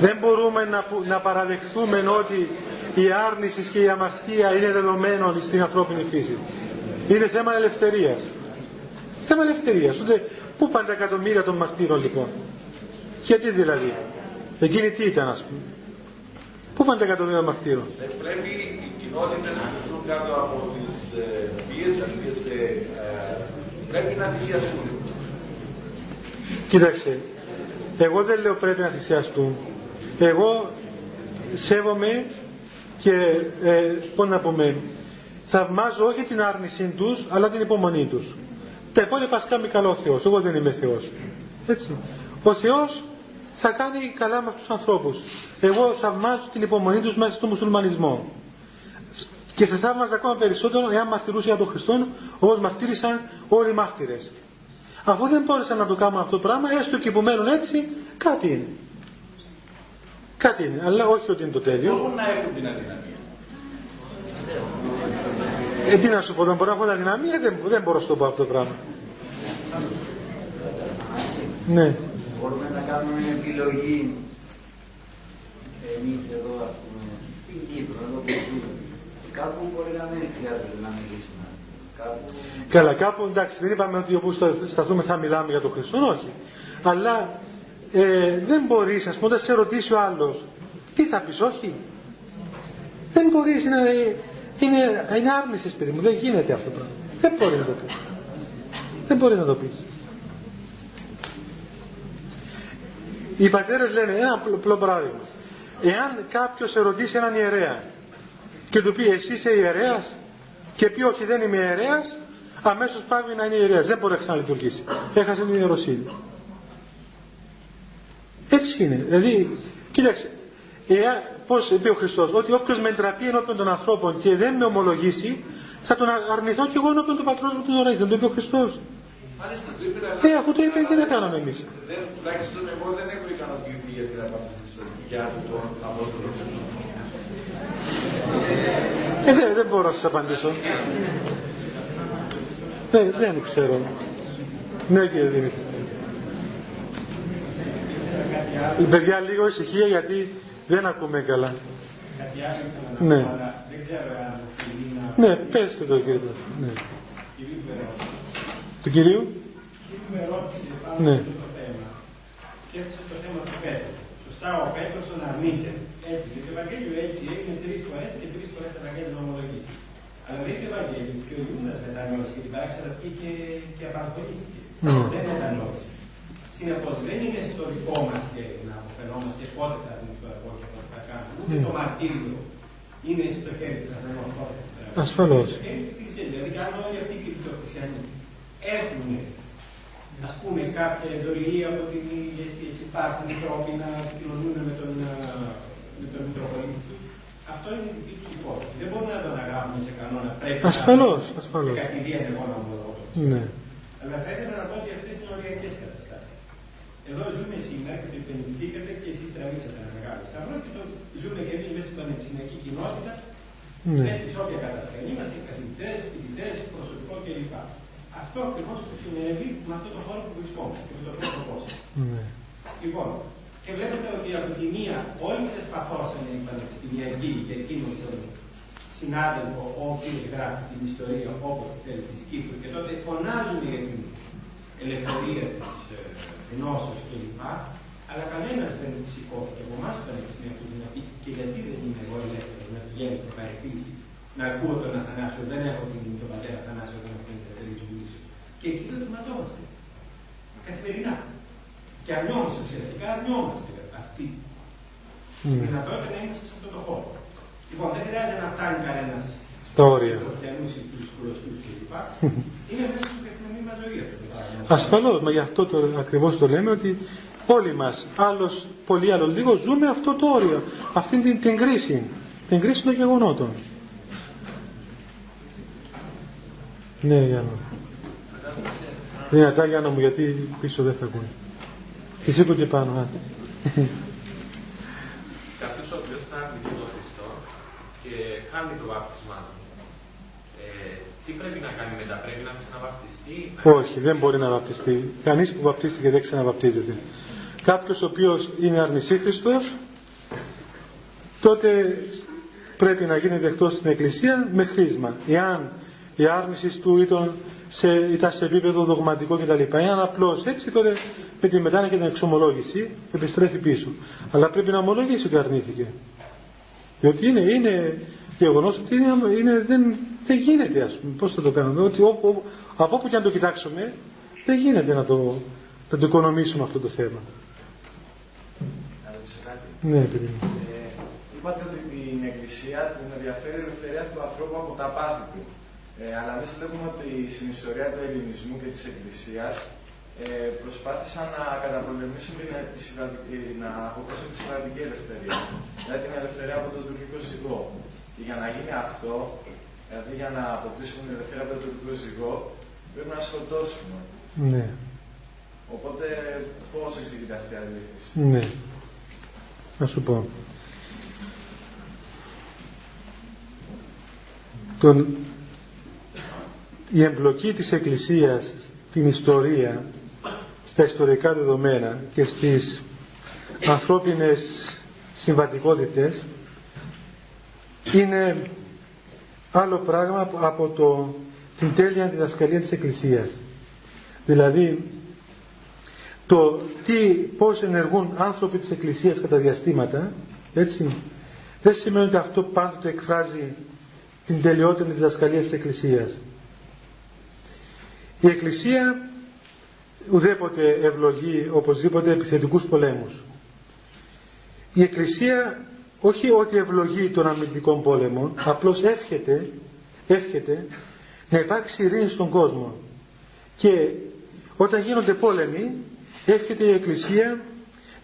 Δεν μπορούμε να, να παραδεχθούμε ότι η άρνηση και η αμαρτία είναι δεδομένο στην ανθρώπινη φύση. Είναι θέμα ελευθερίας. Θέμα ελευθερίας. Ούτε πού πάνε τα εκατομμύρια των μαρτύρων λοιπόν. Γιατί δηλαδή. Εκείνη τι ήταν ας πούμε. Πού πάνε τα εκατομμύρια μαρτύρων. Ε, πρέπει οι κοινότητες που ζουν κάτω από τις ε, πίεσεις αυτές ε, πρέπει να θυσιαστούν. Κοίταξε, εγώ δεν λέω πρέπει να θυσιαστούν. Εγώ σέβομαι και ε, πώς να πούμε, θαυμάζω όχι την άρνησή τους, αλλά την υπομονή τους. Τα υπόλοιπα σκάμει καλό ο Θεός, εγώ δεν είμαι Θεός. Έτσι. Ο Θεός θα κάνει καλά με αυτούς τους ανθρώπους. Εγώ θαυμάζω την υπομονή τους μέσα στο μουσουλμανισμό. Και θα θαύμαζα ακόμα περισσότερο εάν μαρτυρούσε για τον Χριστό όπως μαρτύρησαν όλοι οι μάρτυρες. Αφού δεν μπόρεσαν να το κάνουν αυτό το πράγμα, έστω και που μένουν έτσι, κάτι είναι. Κάτι είναι, αλλά όχι ότι είναι το τέλειο. Μπορούν να έχουν την αδυναμία. Ε, τι να σου πω, δεν μπορώ να έχω την αδυναμία, δεν, δεν μπορώ να σου το πω αυτό το πράγμα. Ναι μπορούμε να κάνουμε μια επιλογή εμείς εδώ ας πούμε στην Κύπρο, εδώ που ζούμε. Κάπου μπορεί να μην χρειάζεται να μιλήσουμε. Κάπου... Καλά, κάπου εντάξει, δεν είπαμε ότι όπου σταθούμε θα μιλάμε για τον Χριστό, όχι. Αλλά ε, δεν μπορείς, ας πούμε, όταν σε ρωτήσει ο άλλος, τι θα πεις, όχι; Δεν μπορείς να. Είναι, είναι άρνηση, παιδί μου, δεν γίνεται αυτό το πράγμα. Δεν μπορεί να το πεις. Δεν μπορεί να το πεις. Οι πατέρες λένε ένα απλό παράδειγμα. Εάν κάποιος ερωτήσει έναν ιερέα και του πει εσύ είσαι ιερέας και πει όχι δεν είμαι ιερέας, αμέσως πάβει να είναι ιερέας. Δεν μπορεί να ξαναλειτουργήσει. Έχασε την ιεροσύνη. Έτσι είναι. Δηλαδή, κοίταξε, εάν, πώς είπε ο Χριστός, ότι όποιος με εντραπεί ενώπιον των ανθρώπων και δεν με ομολογήσει, θα τον αρνηθώ κι εγώ ενώπιον του πατρός μου του δωράει. Δεν το είπε ο Χριστός. Ε, αφού το είπε και δεν κάναμε εμείς. Τουλάχιστον εγώ δεν έχω ικανοποιηθεί για την απάντηση σας για τον Απόστολο Ε, δεν, δεν μπορώ να σας απαντήσω. Δεν, δεν ξέρω. Ναι, κύριε Δημήτρη. Παιδιά, λίγο ησυχία γιατί δεν ακούμε καλά. Κάτι άλλο ήθελα να ναι. πω, αλλά δεν ξέρω αν Ναι, πέστε το κύριε. Ναι. Του κυρίου. με ερώτηση πάνω Ναι. σε αυτό το θέμα. Και έθεσε το θέμα του Πέτρου. Σωστά, ο Πέτρος τον αρνείται. Έτσι, και το Ευαγγέλιο έτσι έγινε τρεις φορές και τρεις φορές το Ευαγγέλιο νομολογεί. Αλλά λέει το Ευαγγέλιο και ο Ιούδας μετανιώσει και την παράξερα πήγε και απαρχολήστηκε. Ναι. Δεν μετανιώσει. Συνεπώς δεν είναι στο δικό μας χέρι να αποφαινόμαστε πότε θα δούμε το εγώ και πότε θα κάνουμε. Ούτε Ναι. το μαρτύριο είναι στο χέρι του καθενό πότε. θα- Ασφαλώς. Στο χέρι της Εκκλησίας. Δηλαδή, αν όλοι αυτοί οι χριστιανοί έχουν ας πούμε κάποια εντολή από την ηγεσία και υπάρχουν τρόποι να κοινωνούν με τον, ε, με τον Μητροπολίτη του. Αυτό είναι η δική τους υπόθεση. Δεν μπορούμε να το αναγράφουμε σε κανόνα. Πρέπει Ασφαλώς, να ασφαλώς. Και κατηδίαν εγώ να μου το Ναι. Αλλά θα ήθελα να πω ότι αυτές είναι οριακές καταστάσεις. Εδώ ζούμε σήμερα και το υπενηθήκατε και εσείς τραβήξατε ένα μεγάλο σταυρό και το ζούμε και εμείς μέσα στην πανεπιστημιακή κοινότητα. Ναι. Έτσι, σε όποια κατασκευή είμαστε, καθηγητές, φοιτητές, προσωπικό κλπ. Αυτό ακριβώς που συνέβη με αυτό το χώρο που βρισκόμαστε και με το πρόσωπό σα. Ναι. Λοιπόν, και βλέπετε ότι από τη μία όλοι σα παθώσανε οι πανεπιστημιακοί για εκείνον τον συνάδελφο ο οποίο γράφει την ιστορία όπως θέλει της Κύπρου και τότε φωνάζουν για την ελευθερία της γνώση κλπ. Αλλά κανένας δεν σηκώθηκε από εμάς του πανεπιστημιακού να πει και γιατί δεν είμαι εγώ ελεύθερος να πηγαίνω και παρεκκλήσει, να ακούω τον Αθανάσιο, δεν έχω την τον πατέρα Αθανάσιο όταν έχω την ελευθερία τη βουλή. Και εκεί δεν θυμαζόμαστε. Καθημερινά. Και αρνιόμαστε ουσιαστικά, αρνιόμαστε αυτή τη Ναι. δυνατότητα να είμαστε σε αυτό το χώρο. Λοιπόν, δεν χρειάζεται να φτάνει κανένας Στα όρια. χριστιανού ή τους γνωστού κλπ. [laughs] Είναι μέσα στην καθημερινή μας ζωή αυτό το πράγμα. Ασφαλώς, μα γι' αυτό το, ακριβώς το λέμε ότι όλοι μας, άλλος πολύ άλλος λίγο, ζούμε αυτό το όριο, αυτή την, την κρίση, την κρίση των γεγονότων. Ναι, Γιάννα. Δυνατά, Γιάννα μου, γιατί πίσω δεν θα ακούει. Και σήκω και πάνω, άντε. Κάποιος ο οποίος θα αρνηθεί τον Χριστό και χάνει το βάπτισμά του. Ε, τι πρέπει να κάνει μετά, πρέπει να ξαναβαπτιστεί; να- Όχι, δεν μπορεί να βαπτιστεί. Κανείς που βαπτίστηκε δεν ξαναβαπτίζεται. Κάποιος ο οποίος είναι αρνησύχριστος, τότε πρέπει να γίνει δεκτός στην Εκκλησία με χρήσμα. Εάν η άρνηση του ήταν σε, ήταν σε επίπεδο δογματικό κτλ. Εάν απλώς έτσι, τότε με τη μετάνοια και την εξομολόγηση επιστρέφει πίσω. Αλλά πρέπει να ομολογήσει ότι αρνήθηκε. Διότι είναι, είναι γεγονός ότι είναι, είναι, δεν, δεν γίνεται, ας πούμε. Πώς θα το κάνουμε; Ότι όπου, όπου- από όπου και αν το κοιτάξουμε, δεν γίνεται να το, να το οικονομήσουμε αυτό το θέμα. Να ρωτήσω κάτι. Ναι, παιδί μου. Ε, είπατε ότι την Εκκλησία την ενδιαφέρει η ελευθερία του ανθρώπου από τα πάθη του. Ε, αλλά εμείς βλέπουμε ότι στην ιστορία του ελληνισμού και της Εκκλησίας ε, προσπάθησαν να καταπολεμήσουν την, τη συμβατική- να αποκτήσουν τη συμβατική ελευθερία. Δηλαδή την ελευθερία από τον τουρκικό ζυγό. Και για να γίνει αυτό, δηλαδή για να αποκτήσουμε την ελευθερία από τον τουρκικό ζυγό, πρέπει να σκοτώσουμε. Ναι, Οπότε, πώς εξηγείται αυτή η αντίθεση; ναι. Να σου πω. Τον, η εμπλοκή της Εκκλησίας στην ιστορία, στα ιστορικά δεδομένα και στις ανθρώπινες συμβατικότητες είναι άλλο πράγμα από το, την τέλεια διδασκαλία της Εκκλησίας. Δηλαδή, το τι, πώς ενεργούν άνθρωποι της Εκκλησίας κατά διαστήματα, έτσι, δεν σημαίνει ότι αυτό πάντοτε εκφράζει την τελειότερη διδασκαλία της Εκκλησίας. Η Εκκλησία ουδέποτε ευλογεί οπωσδήποτε επιθετικούς πολέμους. Η Εκκλησία όχι ότι ευλογεί τον αμυντικό πόλεμο, απλώς εύχεται, εύχεται να υπάρξει ειρήνη στον κόσμο. Και όταν γίνονται πόλεμοι, εύχεται η Εκκλησία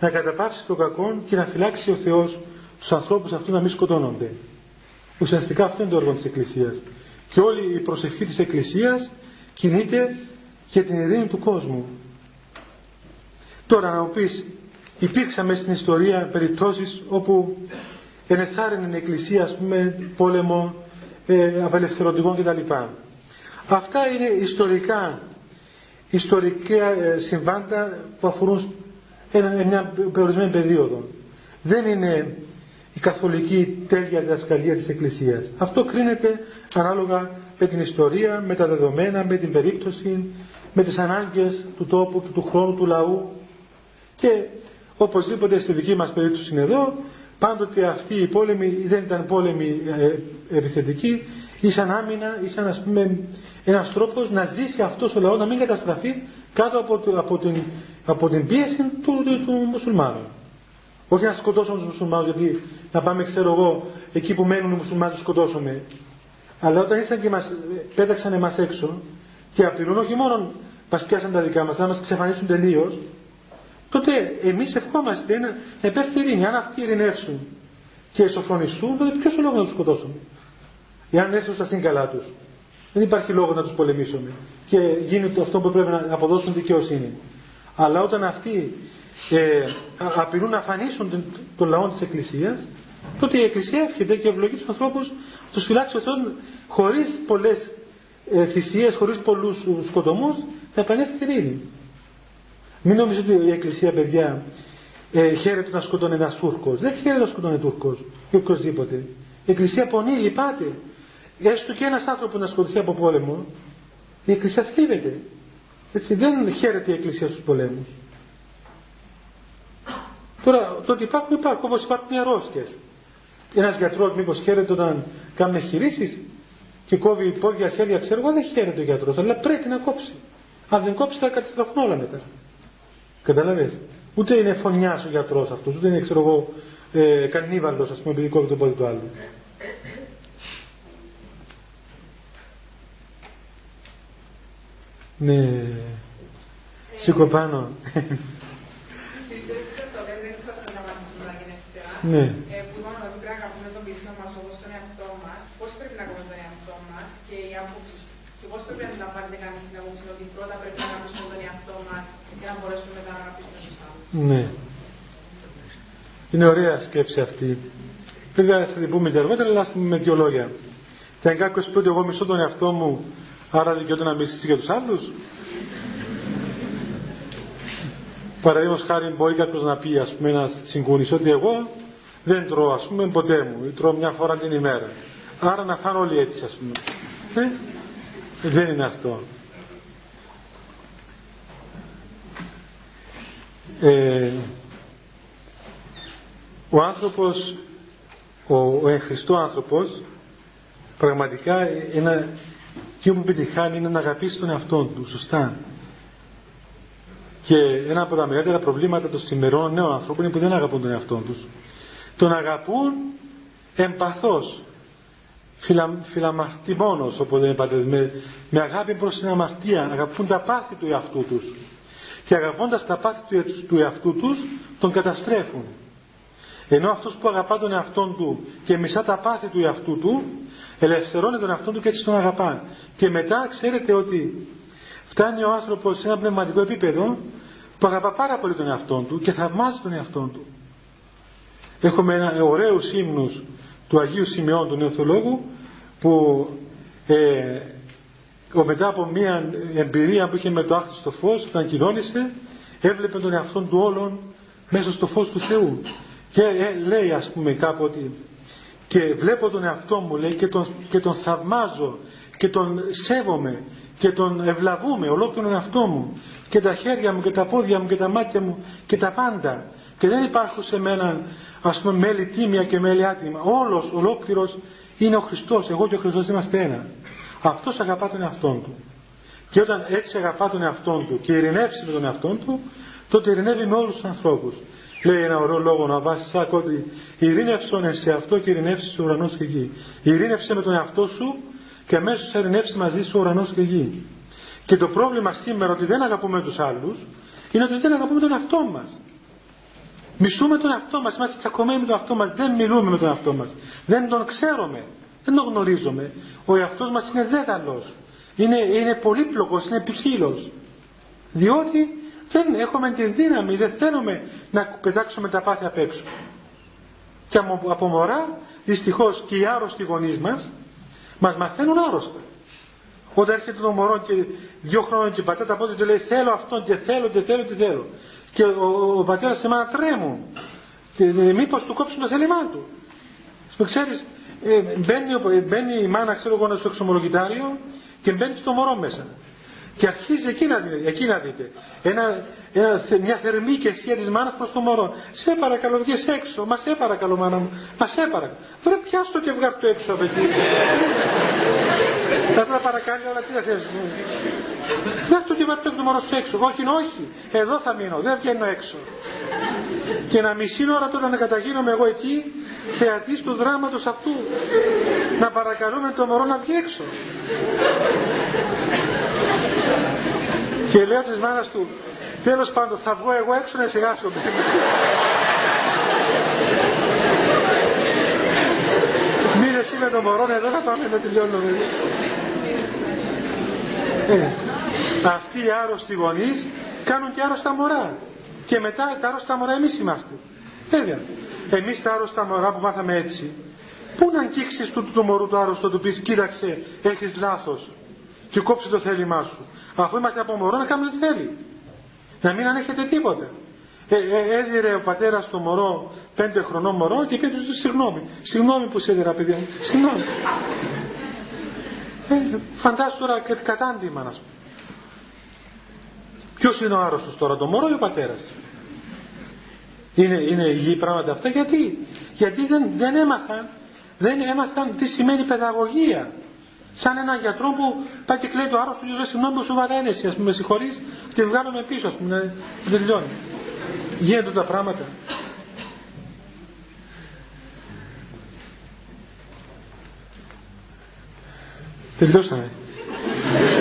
να καταπαύσει το κακό και να φυλάξει ο Θεός τους ανθρώπους αυτούς να μην σκοτώνονται. Ουσιαστικά αυτό είναι το έργο της Εκκλησίας. Και όλη η προσευχή της Εκκλησίας κινείται για την ειρήνη του κόσμου. Τώρα να μου πεις, υπήρξαν μέσα στην ιστορία περιπτώσεις όπου ενεθάρρυνε η Εκκλησία, ας πούμε, πόλεμο ε, απελευθερωτικών κτλ. Αυτά είναι ιστορικά, ιστορικά ε, συμβάντα που αφορούν ένα, μια περιορισμένη περίοδο. Δεν είναι η καθολική τέλεια διδασκαλία της Εκκλησίας. Αυτό κρίνεται ανάλογα με την ιστορία, με τα δεδομένα, με την περίπτωση, με τις ανάγκες του τόπου και του χρόνου του λαού και οπωσδήποτε στη δική μας περίπτωση είναι εδώ πάντοτε αυτή η πόλεμη δεν ήταν πόλεμη ε, επιθετική ήσαν άμυνα, ήσαν ας πούμε ένας τρόπος να ζήσει αυτός ο λαός να μην καταστραφεί κάτω από, από, την, από την πίεση του, του, του μουσουλμάνου. Όχι να σκοτώσουμε τους μουσουλμάνους γιατί να πάμε ξέρω εγώ εκεί που μένουν οι μουσουλμάνοι τους σκοτώσουμε. Αλλά όταν ήρθαν και μας πέταξαν εμάς έξω και απειλούν όχι μόνο μας πιάσαν τα δικά μας, να μας ξεφανίσουν τελείως, τότε εμείς ευχόμαστε να, να υπέρθει ειρήνη. Αν αυτοί ειρηνεύσουν και σοφρονιστούν, τότε ποιος ο λόγος να τους σκοτώσουμε. Εάν έρθουν στα σύγκαλά τους. Δεν υπάρχει λόγος να τους πολεμήσουμε. Και γίνει αυτό που πρέπει να αποδώσουν δικαιοσύνη. Αλλά όταν αυτοί ε, απειλούν να αφανίσουν τον, τον λαό της Εκκλησίας, τότε η Εκκλησία εύχεται και ευλογεί τους ανθρώπους, τους φυλάξεις αυτόν χωρίς πολλές ε, θυσίες, χωρίς πολλούς σκοτωμούς, θα επανέλθει η ειρήνη. Μην νομίζετε ότι η Εκκλησία, παιδιά, ε, χαίρεται να σκοτώνει ένας Τούρκος. Δεν χαίρεται να σκοτώνει Τούρκος ή οποιοδήποτε. Η Εκκλησία πονεί, λυπάται. Έστω και ένας άνθρωπος να σκοτωθεί από πόλεμο, η Εκκλησία θλίβεται. Έτσι, δεν χαίρεται η Εκκλησία στους πολέμους. Τώρα, το ότι υπάρχουν, υπάρχουν όπως υπάρχουν οι αρρώστιες. Ένας γιατρός, μήπως χαίρεται όταν κάνουν χειρήσει και κόβει πόδια, χέρια, ξέρω εγώ, δεν χαίρεται ο γιατρός, αλλά πρέπει να κόψει. Αν δεν κόψει, θα καταστραφούν όλα μετά. Καταλαβες. Ούτε είναι φωνιάς ο γιατρός αυτός, ούτε είναι, ξέρω εγώ, ε, κανίβαλο, ας πούμε, επειδή κόβει το πόδι του άλλου. Ναι. Σήκω πάνω. Ναι. Ε, που είπαμε ότι πρέπει να αγαπούμε τον πίσω μα όπω τον εαυτό μα, πώ πρέπει να αγαπούμε τον εαυτό μα και η άποψη και πώς πρέπει να αντιλαμβάνεται κανείς την άποψη ότι πρώτα πρέπει να αγαπήσουμε τον εαυτό μας για να μπορέσουμε μετά να αγαπήσουμε τους άλλους. Ναι. Είναι ωραία σκέψη αυτή. Βέβαια θα την πούμε και αργότερα, αλλά με δύο λόγια. Θα είναι κάποιος πει ότι εγώ μισώ τον εαυτό μου, άρα δικαιούται να μισήσει για τους άλλους. Παραδείγματος χάρη, μπορεί κάποιος να πει, ας πούμε, ένας συγκούνης, ότι εγώ δεν τρώω, ας πούμε, ποτέ μου. Τρώω μια φορά την ημέρα. Άρα να φάνε όλοι έτσι, ας πούμε. Ε, δεν είναι αυτό. Ε, ο άνθρωπος, ο, ο εγχριστό άνθρωπος, πραγματικά ένα, και που πετυχάνει είναι να αγαπήσει τον εαυτό του, σωστά. Και ένα από τα μεγαλύτερα προβλήματα των σημερών νέων ανθρώπων είναι που δεν αγαπούν τον εαυτό τους. Τον αγαπούν εμπαθώς, φιλα, φιλαμαρτημόνος όπως δεν είπατε, με, με αγάπη προς την αμαρτία, αγαπούν τα πάθη του εαυτού τους. Και αγαπώντας τα πάθη του, του εαυτού τους, τον καταστρέφουν. Ενώ αυτός που αγαπά τον εαυτό του και μισά τα πάθη του εαυτού του, ελευθερώνει τον εαυτό του και έτσι τον αγαπά. Και μετά ξέρετε ότι φτάνει ο άνθρωπος σε ένα πνευματικό επίπεδο που αγαπά πάρα πολύ τον εαυτό του και θαυμάζει τον εαυτό του. Έχουμε ένα ωραίο ύμνους του Αγίου Σημειών του Νεοθολόγου που ε, μετά από μια εμπειρία που είχε με το άκτιστο φως όταν κοινώνησε έβλεπε τον εαυτό του όλων μέσα στο φως του Θεού. Και ε, λέει ας πούμε κάποτε και βλέπω τον εαυτό μου λέει και τον, και τον θαυμάζω και τον σέβομαι και τον ευλαβούμε ολόκληρο τον εαυτό μου και τα χέρια μου και τα πόδια μου και τα μάτια μου και τα πάντα και δεν υπάρχουν σε μένα ας πούμε μέλη τίμια και μέλη άτιμα. Όλος ολόκληρος είναι ο Χριστός. Εγώ και ο Χριστός είμαστε ένα. Αυτός αγαπά τον εαυτό του. Και όταν έτσι αγαπά τον εαυτό του και ειρηνεύσει με τον εαυτό του τότε ειρηνεύει με όλους τους ανθρώπους. Λέει ένα ωραίο λόγο να βάσει σαν ότι ειρήνευσον σε αυτό και ειρηνεύσεις ο ουρανός και γη. Ειρήνευσε με τον εαυτό σου και αμέσως θα ειρηνεύσει μαζί σου ο ουρανός και γη. Και το πρόβλημα σήμερα ότι δεν αγαπούμε τους άλλους είναι ότι δεν αγαπούμε τον εαυτό μας. Μισούμε τον εαυτό μας, είμαστε τσακωμένοι με τον εαυτό μας, δεν μιλούμε με τον εαυτό μας, δεν τον ξέρουμε, δεν τον γνωρίζουμε. Ο εαυτός μας είναι δέδαλος, είναι, είναι πολύπλοκος, είναι ποικίλος. Διότι δεν έχουμε την δύναμη, δεν θέλουμε να πετάξουμε τα πάθη απ' έξω. Και από μωρά, δυστυχώς και οι άρρωστοι γονείς μας, μας μαθαίνουν άρρωστα. Όταν έρχεται το μωρό και δύο χρόνια και πατά τα πόδια του λέει θέλω αυτόν και θέλω και θέλω και θέλω. Και ο, ο, ο πατέρας σε μάνας τρέμουν. Και ε, μήπως του κόψουν το θέλημά του. ξέρεις, ε, μπαίνει, μπαίνει η μάνα, ξέρω εγώ, στο εξομολογητάριο και μπαίνει στο μωρό μέσα. Και αρχίζει εκεί να δείτε, εκεί να δείτε. Ένα, ένα, μια θερμή ηγεσία της μάνας προς το μωρό. Σε παρακαλώ, βγες έξω. Μα σε παρακαλώ, μάνα μου. Μα σε παρακαλώ. Βρε, πιάστο και βγάλει το έξω από εκεί. Θα τα παρακάλει όλα, τι θα θες. Βγάλει το και βγάλει το μωρό σου έξω. Όχι, όχι. Εδώ θα μείνω, δεν βγαίνω έξω. Και να μισή ώρα τώρα να καταγίνομαι εγώ εκεί, θεατής του δράματος αυτού. Να παρακαλούμε το μωρό να βγει έξω. Και λέω της μάνας του, τέλος πάντων θα βγω εγώ έξω να εισηγάσω. Μείνε εσύ με το μωρό εδώ να πάμε να τελειώνουμε. Ε, αυτοί οι άρρωστοι γονείς κάνουν και άρρωστα μωρά. Και μετά τα άρρωστα μωρά εμείς είμαστε. Βέβαια. Εμείς τα άρρωστα μωρά που μάθαμε έτσι, πού να αγγίξεις του το μωρού το άρρωστο, του πεις κοίταξε, έχεις λάθος και κόψε το θέλημά σου. Αφού είμαστε από μωρό να κάνουμε τι θέλει. Να μην ανέχεται τίποτα. Ε, ε, έδιρε ο πατέρας στο μωρό, πέντε χρονών μωρό και είπε του συγγνώμη. Συγγνώμη που σε έδιρα παιδιά μου. Συγγνώμη. Ε, φαντάσου τώρα και κατάντημα να πούμε. Ποιος είναι ο άρρωστος τώρα, το μωρό ή ο πατέρας; Είναι, είναι υγιή πράγματα αυτά γιατί, γιατί δεν, δεν έμαθαν, δεν έμαθαν τι σημαίνει παιδαγωγία. Σαν ένα γιατρό που πάει και κλαίει το άρρωστο και λέει συγγνώμη σου βαραίνεσαι, ας πούμε, συγχωρείς και βγάλουμε πίσω, ας πούμε, να τελειώνει. Γίνονται τα πράγματα. Τελειώσαμε.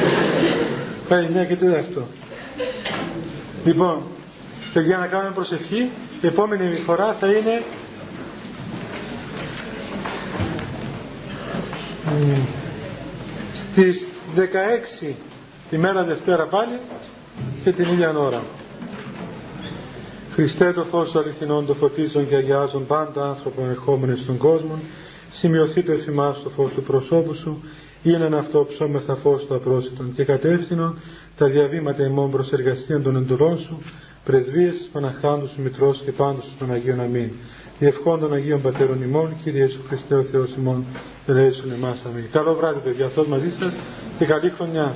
[laughs] Πάει μια και τέταρτο. Λοιπόν, για να κάνουμε προσευχή, η επόμενη φορά θα είναι στις 16 τη μέρα Δευτέρα πάλι και την ίδια ώρα. Χριστέ το φως του αληθινών το φωτίζουν και αγιάζουν πάντα άνθρωπον ερχόμενοι στον κόσμο. Σημειωθεί το εφημάς το φως του προσώπου σου. Είναι αυτό ψώμεθα φως του απρόσιτον και κατεύθυνον. Τα διαβήματα ημών προς εργασία των εντολών σου. Πρεσβείες της Παναχάντου σου Μητρός και πάντως των Αγίων Αμήν. Διευχών των Αγίων Πατέρων ημών Κύριε Ιησού Χριστέ ο Θεός ημών ελέησον εμάς αμήν καλό βράδυ παιδιά. Αυτό μαζί σας και καλή χρονιά